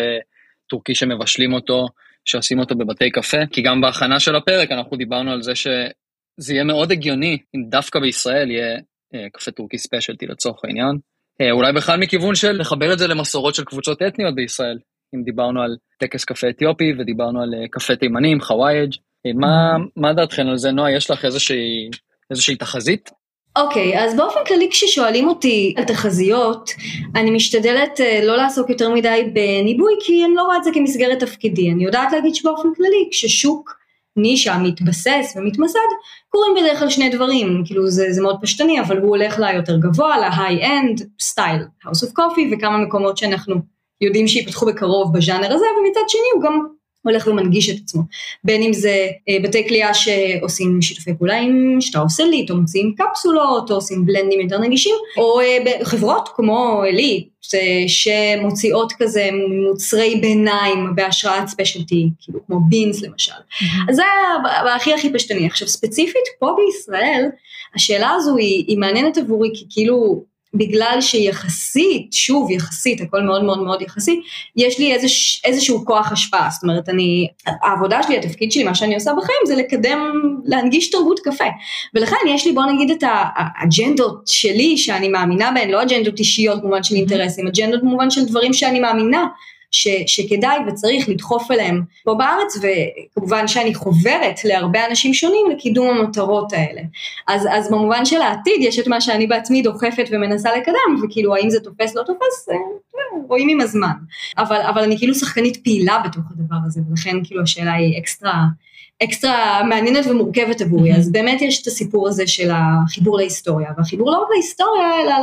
טורקי שמבשלים אותו, שעושים אותו בבתי קפה, כי גם בהכנה של הפרק אנחנו דיברנו על זה שזה יהיה מאוד הגיוני אם דווקא בישראל יהיה אה, קפה טורקי specialty לצורך העניין. אה, אולי בכלל מכיוון של לחבר את זה למסורות של קבוצות אתניות בישראל. אם דיברנו על טקס קפה אתיופי ודיברנו על אה, קפה תימנים, חוויאג', מה, מה דעתכן על זה, נועה? יש לך איזושהי, איזושהי תחזית? אוקיי, okay, אז באופן כללי כששואלים אותי על תחזיות, אני משתדלת uh, לא לעסוק יותר מדי בניבוי, כי אני לא רואה את זה כמסגרת תפקידי. אני יודעת להגיד שבאופן כללי, כששוק נישה מתבסס ומתמסד, קורים בדרך כלל שני דברים, כאילו זה, זה מאוד פשטני, אבל הוא הולך ליותר גבוה, ל-high-end, סטייל, House of Coffee וכמה מקומות שאנחנו יודעים שיפתחו בקרוב בז'אנר הזה, ומצד שני הוא גם הולך ומנגיש את עצמו. בין אם זה אה, בתי כליאה שעושים שיתופי פעולה עם שטראוס עילית, או מוציאים קפסולות, או עושים בלנדים יותר נגישים, או אה, חברות כמו עילית, שמוציאות כזה מוצרי ביניים בהשראת ספיישלטי, כאילו כמו בינס למשל. אז זה הכי הכי פשטני. עכשיו ספציפית פה בישראל, השאלה הזו היא, היא מעניינת עבורי, כי כאילו בגלל שיחסית, שוב יחסית, הכל מאוד מאוד מאוד יחסי, יש לי איזוש, איזשהו כוח השפעה, זאת אומרת אני, העבודה שלי, התפקיד שלי, מה שאני עושה בחיים זה לקדם, להנגיש תרבות קפה, ולכן יש לי בוא נגיד את האג'נדות שלי שאני מאמינה בהן, לא אג'נדות אישיות במובן של אינטרסים, אג'נדות במובן של דברים שאני מאמינה ש, שכדאי וצריך לדחוף אליהם פה בארץ, וכמובן שאני חוברת להרבה אנשים שונים לקידום המטרות האלה. אז, אז במובן של העתיד יש את מה שאני בעצמי דוחפת ומנסה לקדם, וכאילו האם זה תופס לא תופס, אה, רואים עם הזמן. אבל, אבל אני כאילו שחקנית פעילה בתוך הדבר הזה, ולכן כאילו השאלה היא אקסטרה... אקסטרה מעניינת ומורכבת עבורי, אז באמת יש את הסיפור הזה של החיבור להיסטוריה, והחיבור לא רק להיסטוריה, אלא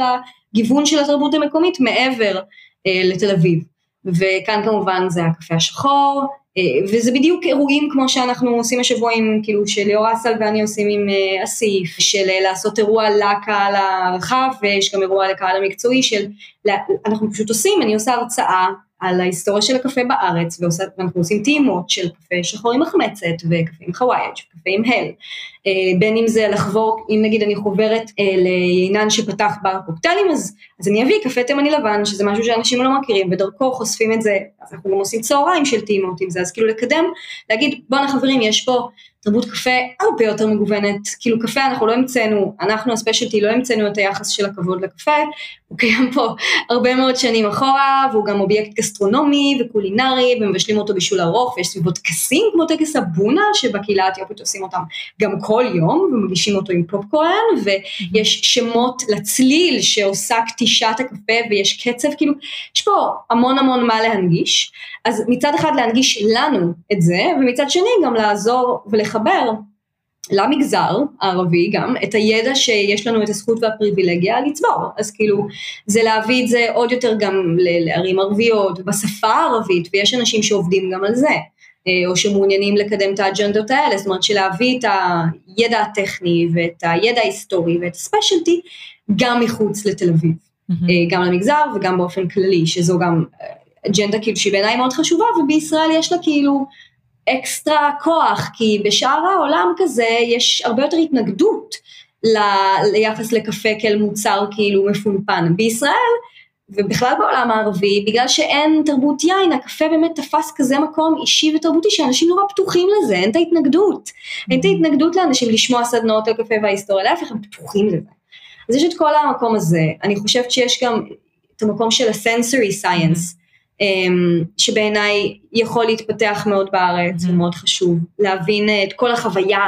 לגיוון של התרבות המקומית מעבר אה, לתל אביב. וכאן כמובן זה הקפה השחור, וזה בדיוק אירועים כמו שאנחנו עושים השבוע עם, כאילו, שליאור אסל ואני עושים עם אסיף, של לעשות אירוע לקהל הרחב, ויש גם אירוע לקהל המקצועי של, אנחנו פשוט עושים, אני עושה הרצאה על ההיסטוריה של הקפה בארץ, ואנחנו עושים טעימות של קפה שחור עם מחמצת, וקפה עם חווייג' וקפה עם הל. אה, בין אם זה לחבור, אם נגיד אני חוברת אה, ליינן שפתח בר קוקטיילים, אז, אז אני אביא קפה תימני לבן, שזה משהו שאנשים לא מכירים, ודרכו חושפים את זה, אז אנחנו גם עושים צהריים של טעימות עם זה, אז כאילו לקדם, להגיד בואנה חברים, יש פה תרבות קפה הרבה יותר מגוונת, כאילו קפה אנחנו לא המצאנו, אנחנו הספיישלטי לא המצאנו את היחס של הכבוד לקפה, הוא קיים פה הרבה מאוד שנים אחורה, והוא גם אובייקט גסטרונומי וקולינרי, ומבשלים אותו בישול ארוך, ויש סביבו טקסים כמו טקס הבונה, שבקהילה האתיופית עושים אותם. גם כל יום, ומגישים אותו עם פופקורן, ויש שמות לצליל שעושה כתישת הקפה, ויש קצב, כאילו, יש פה המון המון מה להנגיש, אז מצד אחד להנגיש לנו את זה, ומצד שני גם לעזור ולחבר למגזר הערבי גם את הידע שיש לנו את הזכות והפריבילגיה לצבור, אז כאילו זה להביא את זה עוד יותר גם לערים ערביות בשפה הערבית ויש אנשים שעובדים גם על זה או שמעוניינים לקדם את האג'נדות האלה, זאת אומרת שלהביא את הידע הטכני ואת הידע ההיסטורי ואת הספיישלטי גם מחוץ לתל אביב, mm-hmm. גם למגזר וגם באופן כללי, שזו גם אג'נדה כאילו שהיא בעיניי מאוד חשובה ובישראל יש לה כאילו אקסטרה כוח, כי בשאר העולם כזה יש הרבה יותר התנגדות ל- ליחס לקפה כאל מוצר כאילו מפונפן. בישראל ובכלל בעולם הערבי, בגלל שאין תרבות יין, הקפה באמת תפס כזה מקום אישי ותרבותי שאנשים נורא פתוחים לזה, אין את ההתנגדות. אין את ההתנגדות לאנשים לשמוע סדנאות על קפה וההיסטוריה, להפך הם פתוחים לזה. אז יש את כל המקום הזה, אני חושבת שיש גם את המקום של הסנסורי סייאנס, אמ, שבעיניי יכול להתפתח מאוד בארץ, הוא מאוד חשוב, להבין את כל החוויה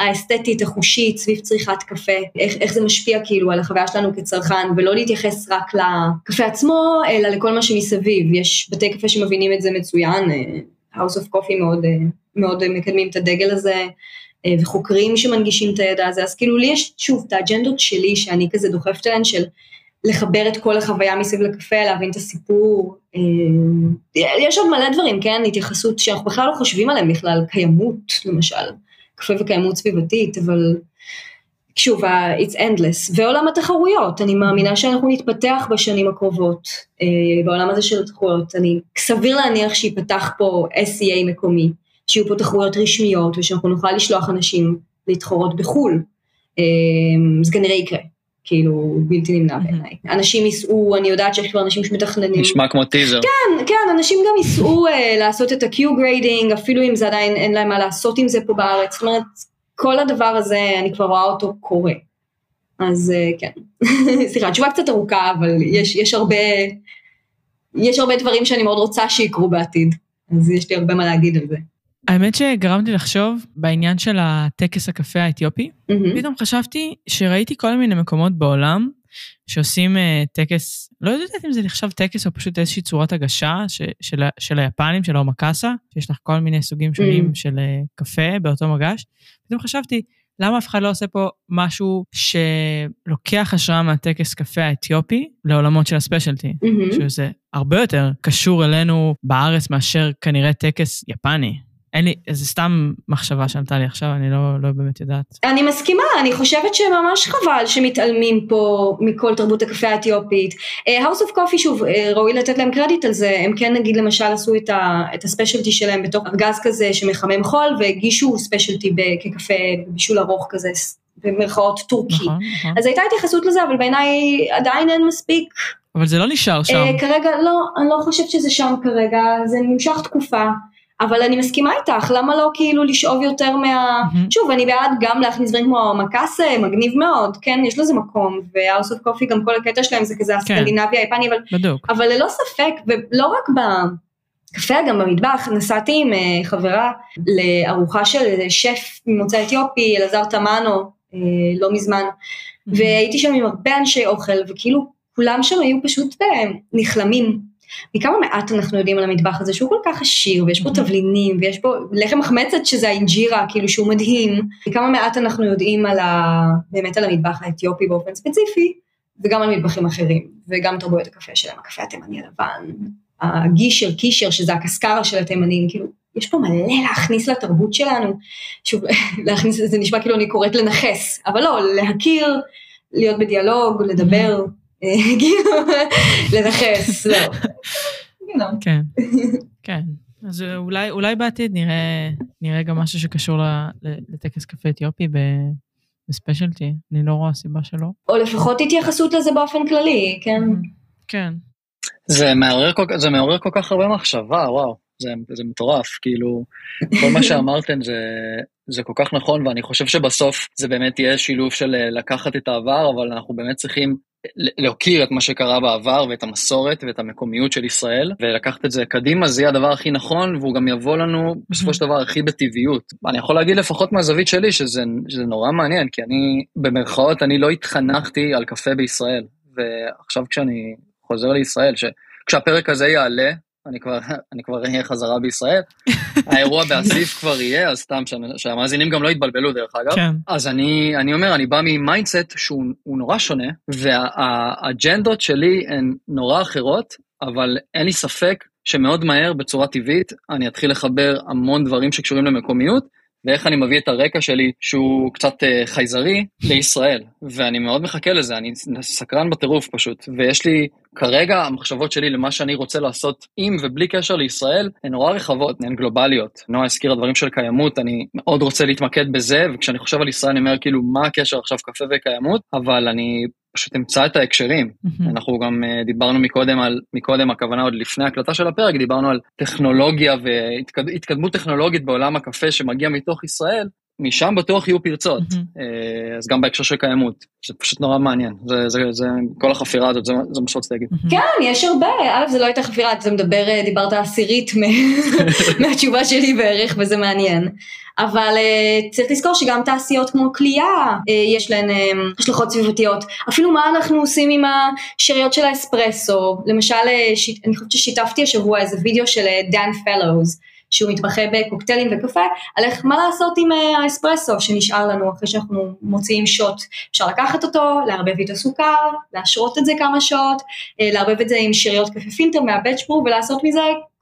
האסתטית, החושית, סביב צריכת קפה, איך, איך זה משפיע כאילו על החוויה שלנו כצרכן, ולא להתייחס רק לקפה עצמו, אלא לכל מה שמסביב. יש בתי קפה שמבינים את זה מצוין, אה, House of Coffee מאוד, אה, מאוד מקדמים את הדגל הזה, אה, וחוקרים שמנגישים את הידע הזה, אז כאילו לי יש שוב את האג'נדות שלי, שאני כזה דוחפת אליהן של לחבר את כל החוויה מסביב לקפה, להבין את הסיפור. יש עוד מלא דברים, כן? התייחסות שאנחנו בכלל לא חושבים עליהם בכלל, קיימות למשל. קפה וקיימות סביבתית, אבל שוב, it's endless. ועולם התחרויות, אני מאמינה שאנחנו נתפתח בשנים הקרובות אה, בעולם הזה של התחרויות. אני, סביר להניח שייפתח פה SEA מקומי, שיהיו פה תחרויות רשמיות ושאנחנו נוכל לשלוח אנשים להתחרות בחו"ל. אה, זה כנראה יקרה. כאילו בלתי נמנע בעיניי. אנשים ייסעו, אני יודעת שיש כבר אנשים שמתכננים. נשמע כמו טיזר. כן, כן, אנשים גם ייסעו uh, לעשות את ה-Q grading, אפילו אם זה עדיין אין להם מה לעשות עם זה פה בארץ, זאת אומרת, כל הדבר הזה, אני כבר רואה אותו קורה. אז uh, כן, סליחה, תשובה קצת ארוכה, אבל יש, יש הרבה, יש הרבה דברים שאני מאוד רוצה שיקרו בעתיד, אז יש לי הרבה מה להגיד על זה. האמת שגרמתי לחשוב בעניין של הטקס הקפה האתיופי. Mm-hmm. פתאום חשבתי שראיתי כל מיני מקומות בעולם שעושים uh, טקס, לא יודעת אם זה נחשב טקס או פשוט איזושהי צורת הגשה ש, של, של היפנים, של האומקאסה, שיש לך כל מיני סוגים שונים mm-hmm. של uh, קפה באותו מגש. פתאום חשבתי, למה אף אחד לא עושה פה משהו שלוקח השראה מהטקס קפה האתיופי לעולמות של הספיישלטי, mm-hmm. שזה הרבה יותר קשור אלינו בארץ מאשר כנראה טקס יפני. אין לי, זה סתם מחשבה שעלתה לי עכשיו, אני לא, לא באמת יודעת. אני מסכימה, אני חושבת שממש חבל שמתעלמים פה מכל תרבות הקפה האתיופית. Uh, House of Coffee, שוב, uh, ראוי לתת להם קרדיט על זה, הם כן נגיד למשל עשו את, ה, את הספיישלטי שלהם בתוך ארגז כזה שמחמם חול, והגישו ספיישלטי כקפה בישול ארוך כזה, במרכאות טורקי. נכון, נכון. אז הייתה התייחסות לזה, אבל בעיניי עדיין אין מספיק. אבל זה לא נשאר שם. Uh, כרגע, לא, אני לא חושבת שזה שם כרגע, זה נמשך תקופה. אבל אני מסכימה איתך, למה לא כאילו לשאוב יותר מה... Mm-hmm. שוב, אני בעד גם להכניס דברים כמו מקאסה, מגניב מאוד, כן, יש לזה מקום, ו-house of coffee גם כל הקטע שלהם זה כזה כן. הסקנדינבי היפני, אבל, בדוק. אבל ללא ספק, ולא רק בקפה, גם במטבח, נסעתי עם uh, חברה לארוחה של שף ממוצא אתיופי, אלעזר תמנו, uh, לא מזמן, mm-hmm. והייתי שם עם הרבה אנשי אוכל, וכאילו כולם שם היו פשוט נכלמים. מכמה מעט אנחנו יודעים על המטבח הזה שהוא כל כך עשיר ויש בו תבלינים ויש בו לחם מחמצת שזה האינג'ירה כאילו שהוא מדהים, מכמה מעט אנחנו יודעים על ה... באמת על המטבח האתיופי באופן ספציפי וגם על מטבחים אחרים וגם תרבויות הקפה שלהם, הקפה התימני הלבן, הגישר, קישר שזה הקסקרה של התימנים, כאילו יש פה מלא להכניס לתרבות שלנו. שוב, להכניס, זה נשמע כאילו אני קוראת לנכס, אבל לא, להכיר, להיות בדיאלוג, לדבר, כאילו, לנכס, לא. כן, כן. אז אולי, אולי בעתיד נראה, נראה גם משהו שקשור לטקס קפה אתיופי בספיישלטי, אני לא רואה סיבה שלא. או לפחות התייחסות לזה באופן כללי, כן? כן. זה מעורר כל, זה מעורר כל כך הרבה מחשבה, וואו, זה, זה מטורף, כאילו, כל מה שאמרתם זה, זה כל כך נכון, ואני חושב שבסוף זה באמת יהיה שילוב של אה, לקחת את העבר, אבל אנחנו באמת צריכים להוקיר את מה שקרה בעבר ואת המסורת ואת המקומיות של ישראל ולקחת את זה קדימה זה יהיה הדבר הכי נכון והוא גם יבוא לנו בסופו של דבר הכי בטבעיות. אני יכול להגיד לפחות מהזווית שלי שזה, שזה נורא מעניין כי אני במרכאות אני לא התחנכתי על קפה בישראל ועכשיו כשאני חוזר לישראל שכשהפרק הזה יעלה אני כבר, אני כבר אהיה חזרה בישראל. האירוע באסיף כבר יהיה, אז סתם שהמאזינים גם לא יתבלבלו דרך אגב. כן. אז אני, אני אומר, אני בא מ mindset שהוא נורא שונה, והאג'נדות שלי הן נורא אחרות, אבל אין לי ספק שמאוד מהר, בצורה טבעית, אני אתחיל לחבר המון דברים שקשורים למקומיות, ואיך אני מביא את הרקע שלי, שהוא קצת uh, חייזרי, לישראל. ואני מאוד מחכה לזה, אני סקרן בטירוף פשוט. ויש לי, כרגע המחשבות שלי למה שאני רוצה לעשות עם ובלי קשר לישראל, הן נורא רחבות, הן גלובליות. נועה הזכירה דברים של קיימות, אני מאוד רוצה להתמקד בזה, וכשאני חושב על ישראל אני אומר כאילו, מה הקשר עכשיו קפה וקיימות? אבל אני פשוט אמצא את ההקשרים. Mm-hmm. אנחנו גם uh, דיברנו מקודם על, מקודם הכוונה עוד לפני הקלטה של הפרק, דיברנו על טכנולוגיה והתקדמות טכנולוגית בעולם הקפה שמגיע מתוך ישראל, משם בטוח יהיו פרצות, mm-hmm. אז גם בהקשר של קיימות, זה פשוט נורא מעניין, זה, זה, זה, כל החפירה הזאת, זה, זה מה שרציתי להגיד. Mm-hmm. כן, יש הרבה, א', זה לא הייתה חפירה, אתה מדבר, אה, דיברת עשירית מהתשובה שלי בערך, וזה מעניין. אבל uh, צריך לזכור שגם תעשיות כמו כליאה, uh, יש להן uh, השלכות סביבתיות. אפילו מה אנחנו עושים עם השאריות של האספרסו, למשל, uh, ש... אני חושבת ששיתפתי השבוע איזה וידאו של דן פלוז. שהוא מתמחה בקוקטיילים וקפה, על איך מה לעשות עם אה, האספרסו שנשאר לנו אחרי שאנחנו מוציאים שוט. אפשר לקחת אותו, לערבב איתו סוכר, להשרות את זה כמה שעות, אה, לערבב את זה עם שאריות קפה פילטר מה batch pour ולעשות מזה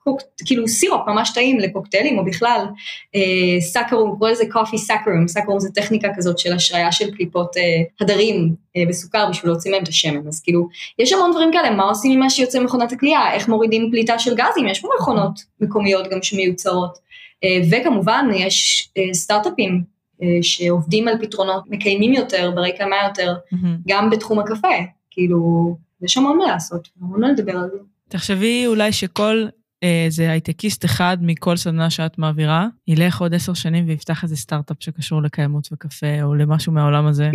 קוק, כאילו סירופ ממש טעים לקוקטיילים או בכלל אה, saccharum, קורא לזה coffee saccharum, saccharum זה טכניקה כזאת של השריה של קליפות אה, הדרים אה, בסוכר בשביל להוציא מהם את השמן, אז כאילו יש המון דברים כאלה, מה עושים עם מה שיוצא ממכונת הכלייה, איך מורידים פליטה של גזים, יש פה מכונות מקומיות גם שמיוצרות, אה, וכמובן יש אה, סטארט-אפים אה, שעובדים על פתרונות מקיימים יותר, ברי קיימא יותר, mm-hmm. גם בתחום הקפה, כאילו יש המון מה לעשות, המון מה לדבר על זה. תחשבי אולי שכל איזה הייטקיסט אחד מכל סדנה שאת מעבירה, ילך עוד עשר שנים ויפתח איזה סטארט-אפ שקשור לקיימות וקפה, או למשהו מהעולם הזה.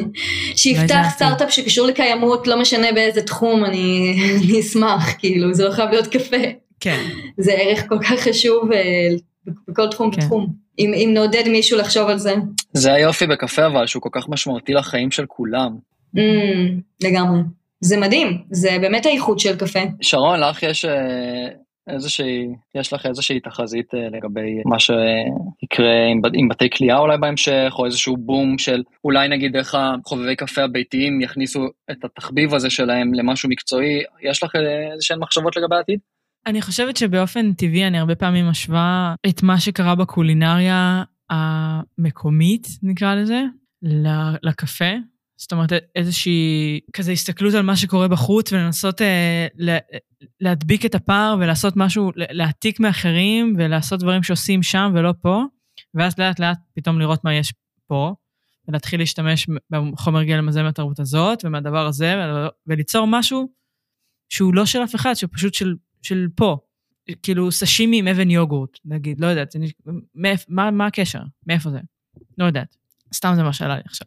שיפתח סטארט-אפ שקשור לקיימות, לא משנה באיזה תחום, אני, אני אשמח, כאילו, זה לא חייב להיות קפה. כן. זה ערך כל כך חשוב אה, בכל תחום כן. ותחום. אם, אם נעודד מישהו לחשוב על זה. זה היופי בקפה אבל, שהוא כל כך משמעותי לחיים של כולם. Mm, לגמרי. זה מדהים, זה באמת האיכות של קפה. שרון, לך יש אה, איזושהי, יש לך איזושהי תחזית אה, לגבי מה שיקרה עם, בתי כליאה אולי בהמשך, או איזשהו בום של אולי נגיד איך החובבי קפה הביתיים יכניסו את התחביב הזה שלהם למשהו מקצועי, יש לך אה, איזשהן מחשבות לגבי העתיד? אני חושבת שבאופן טבעי אני הרבה פעמים משווה את מה שקרה בקולינריה המקומית, נקרא לזה, לקפה. זאת אומרת, איזושהי כזה הסתכלות על מה שקורה בחוץ ולנסות אה, להדביק את הפער ולעשות משהו, להעתיק מאחרים ולעשות דברים שעושים שם ולא פה, ואז לאט לאט פתאום לראות מה יש פה, ולהתחיל להשתמש בחומר גלם הזה מהתרבות הזאת ומהדבר הזה, וליצור משהו שהוא לא של אף אחד, שהוא פשוט של, של פה. כאילו סשימי עם אבן יוגורט, נגיד, לא יודעת, מה, מה הקשר? מאיפה זה? לא יודעת. סתם זה מה שעלה לי עכשיו.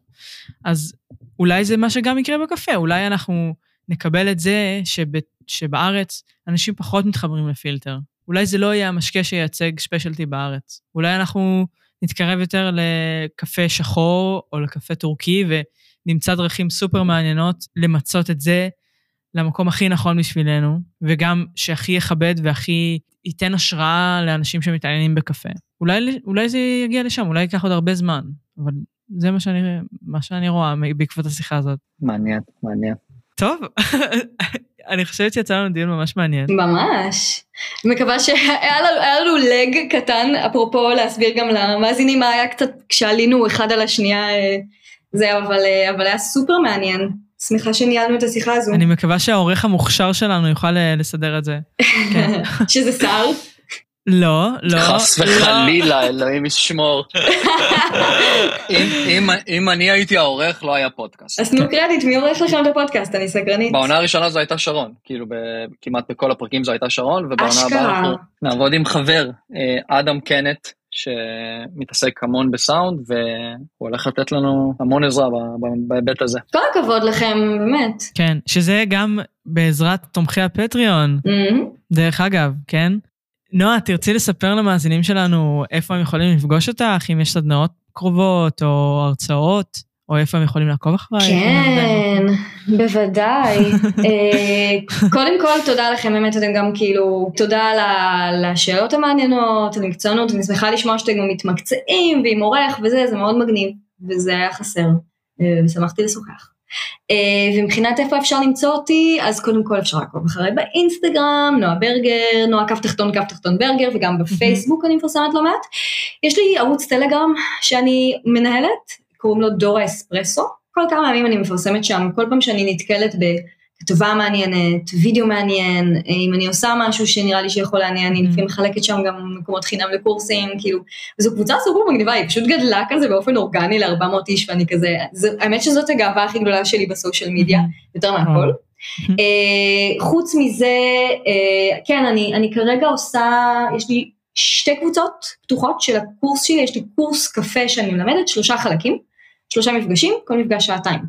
אז אולי זה מה שגם יקרה בקפה, אולי אנחנו נקבל את זה שב, שבארץ אנשים פחות מתחברים לפילטר. אולי זה לא יהיה המשקה שייצג ספיישלטי בארץ. אולי אנחנו נתקרב יותר לקפה שחור או לקפה טורקי ונמצא דרכים סופר מעניינות למצות את זה למקום הכי נכון בשבילנו, וגם שהכי יכבד והכי ייתן השראה לאנשים שמתעניינים בקפה. אולי, אולי זה יגיע לשם, אולי ייקח עוד הרבה זמן, אבל זה מה שאני, מה שאני רואה בעקבות השיחה הזאת. מעניין, מעניין. טוב, אני חושבת שיצא לנו דיון ממש מעניין. ממש. מקווה שהיה לנו, לנו לג קטן, אפרופו להסביר גם למאזינים מה היה קצת כשעלינו אחד על השנייה, אה, זהו, אבל, אה, אבל היה סופר מעניין. שמחה שניהלנו את השיחה הזו. אני מקווה שהעורך המוכשר שלנו יוכל אה, לסדר את זה. כן. שזה שר. לא, לא. חס לא. וחלילה, אלוהים ישמור. אם- אני הייתי העורך, לא היה פודקאסט. אז תנו קרדיט, מי עורך לכם את הפודקאסט? אני סקרנית. בעונה הראשונה זו הייתה שרון, כאילו כמעט בכל הפרקים זו הייתה שרון, ובעונה. הבאה אנחנו נעבוד עם חבר, אה, אדם קנט, שמתעסק המון בסאונד, והוא הולך לתת לנו המון עזרה בהיבט הזה. כל הכבוד לכם, באמת. כן, שזה גם בעזרת תומכי הפטריון. דרך אגב, כן? נועה, תרצי לספר למאזינים שלנו איפה הם יכולים לפגוש אותך, אם יש סדנאות קרובות או הרצאות, או איפה הם יכולים לעקוב אחריי? כן, בוודאי. אה, קודם כל, תודה לכם, באמת אתם גם כאילו, תודה על ה- לשאלות המעניינות, על המקצוענות, אני שמחה לשמוע שאתם גם מתמקצעים ועם עורך וזה, זה מאוד מגניב, וזה היה חסר, אה, ושמחתי לשוחח. אה, ומבחינת איפה אפשר למצוא אותי, אז קודם כל אפשר לעקוב אחריי באינסטגרם, נועה ברגר, נועה כף תחתון כף תחתון ברגר, וגם בפייסבוק אני מפרסמת לא מעט. יש לי ערוץ טלגרם שאני מנהלת, קוראים לו דורה אספרסו. כל כמה ימים אני מפרסמת שם, כל פעם שאני נתקלת בכתבה מעניינת, וידאו מעניין, אם אני עושה משהו שנראה לי שיכול לעניין, אני Mhm. לפעמים מחלקת שם גם מקומות חינם לקורסים, כאילו, וזו קבוצה סופר מגניבה, היא פשוט גדלה כזה באופן אורגני ל-400 איש, ואני כזה, זה, האמת שזאת הגאווה הכי גדולה שלי בסושיאל מדיה, יותר מהכל. וואו. אה, חוץ מזה, אה, כן, אני, אני כרגע עושה, יש לי שתי קבוצות פתוחות של הקורס שלי, יש לי קורס קפה שאני מלמדת, שלושה חלקים, שלושה מפגשים, כל מפגש שעתיים.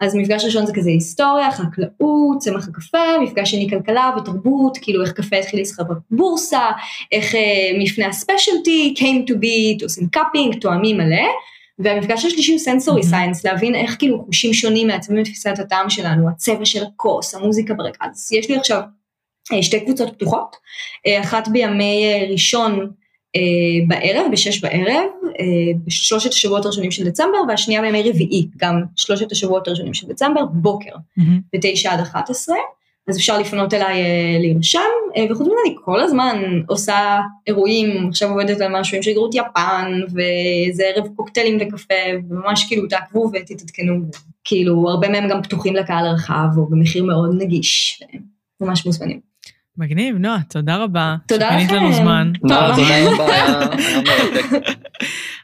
אז מפגש ראשון זה כזה היסטוריה, חקלאות, צמח הקפה, מפגש שני כלכלה ותרבות, כאילו איך קפה התחיל להיסחר בבורסה, איך אה, מפנה ה specialty, came to be, עושים cupping, טועמים מלא, והמפגש השלישי הוא sensory. science, להבין איך כאילו חושים שונים מעצבים את תפיסת הטעם שלנו, הצבע של הכוס, המוזיקה ברקע, אז יש לי עכשיו אה, שתי קבוצות פתוחות, אה, אחת בימי אה, ראשון בערב, בשש בערב, בשלושת השבועות הראשונים של דצמבר, והשנייה בימי רביעי, גם שלושת השבועות הראשונים של דצמבר, בוקר. בתשע עד אחת עשרה, אז אפשר לפנות אליי אה, להירשם, אה, וחוץ מזה אני כל הזמן עושה אירועים, עכשיו עובדת על משהו עם שגרירות יפן, וזה ערב קוקטיילים וקפה, וממש כאילו תעקבו ותתעדכנו, כאילו הרבה מהם גם פתוחים לקהל הרחב, או במחיר מאוד נגיש, ממש מוזמנים. מגניב, נועה, תודה רבה. תודה שפינית לכם. לנו זמן. לא, תודה רבה.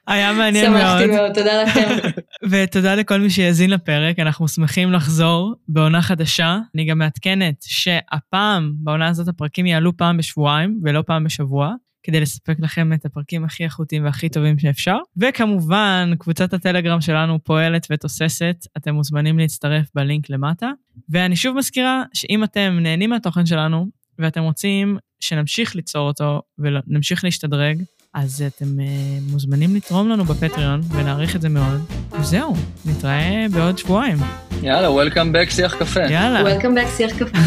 היה מעניין מאוד. שמחתי מאוד, תודה לכם. ותודה לכל מי שיאזין לפרק, אנחנו שמחים לחזור בעונה חדשה. אני גם מעדכנת שהפעם, בעונה הזאת הפרקים יעלו פעם בשבועיים ולא פעם בשבוע, כדי לספק לכם את הפרקים הכי איכותיים והכי טובים שאפשר. וכמובן, קבוצת הטלגרם שלנו פועלת ותוססת, אתם מוזמנים להצטרף בלינק למטה. ואני שוב מזכירה שאם אתם נהנים מהתוכן שלנו, ואתם רוצים שנמשיך ליצור אותו ונמשיך להשתדרג, אז אתם uh, מוזמנים לתרום לנו בפטריון, ונעריך את זה מאוד. וזהו, נתראה בעוד שבועיים. יאללה, Welcome back שיח קפה. יאללה, Welcome back שיח קפה.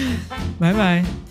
ביי ביי.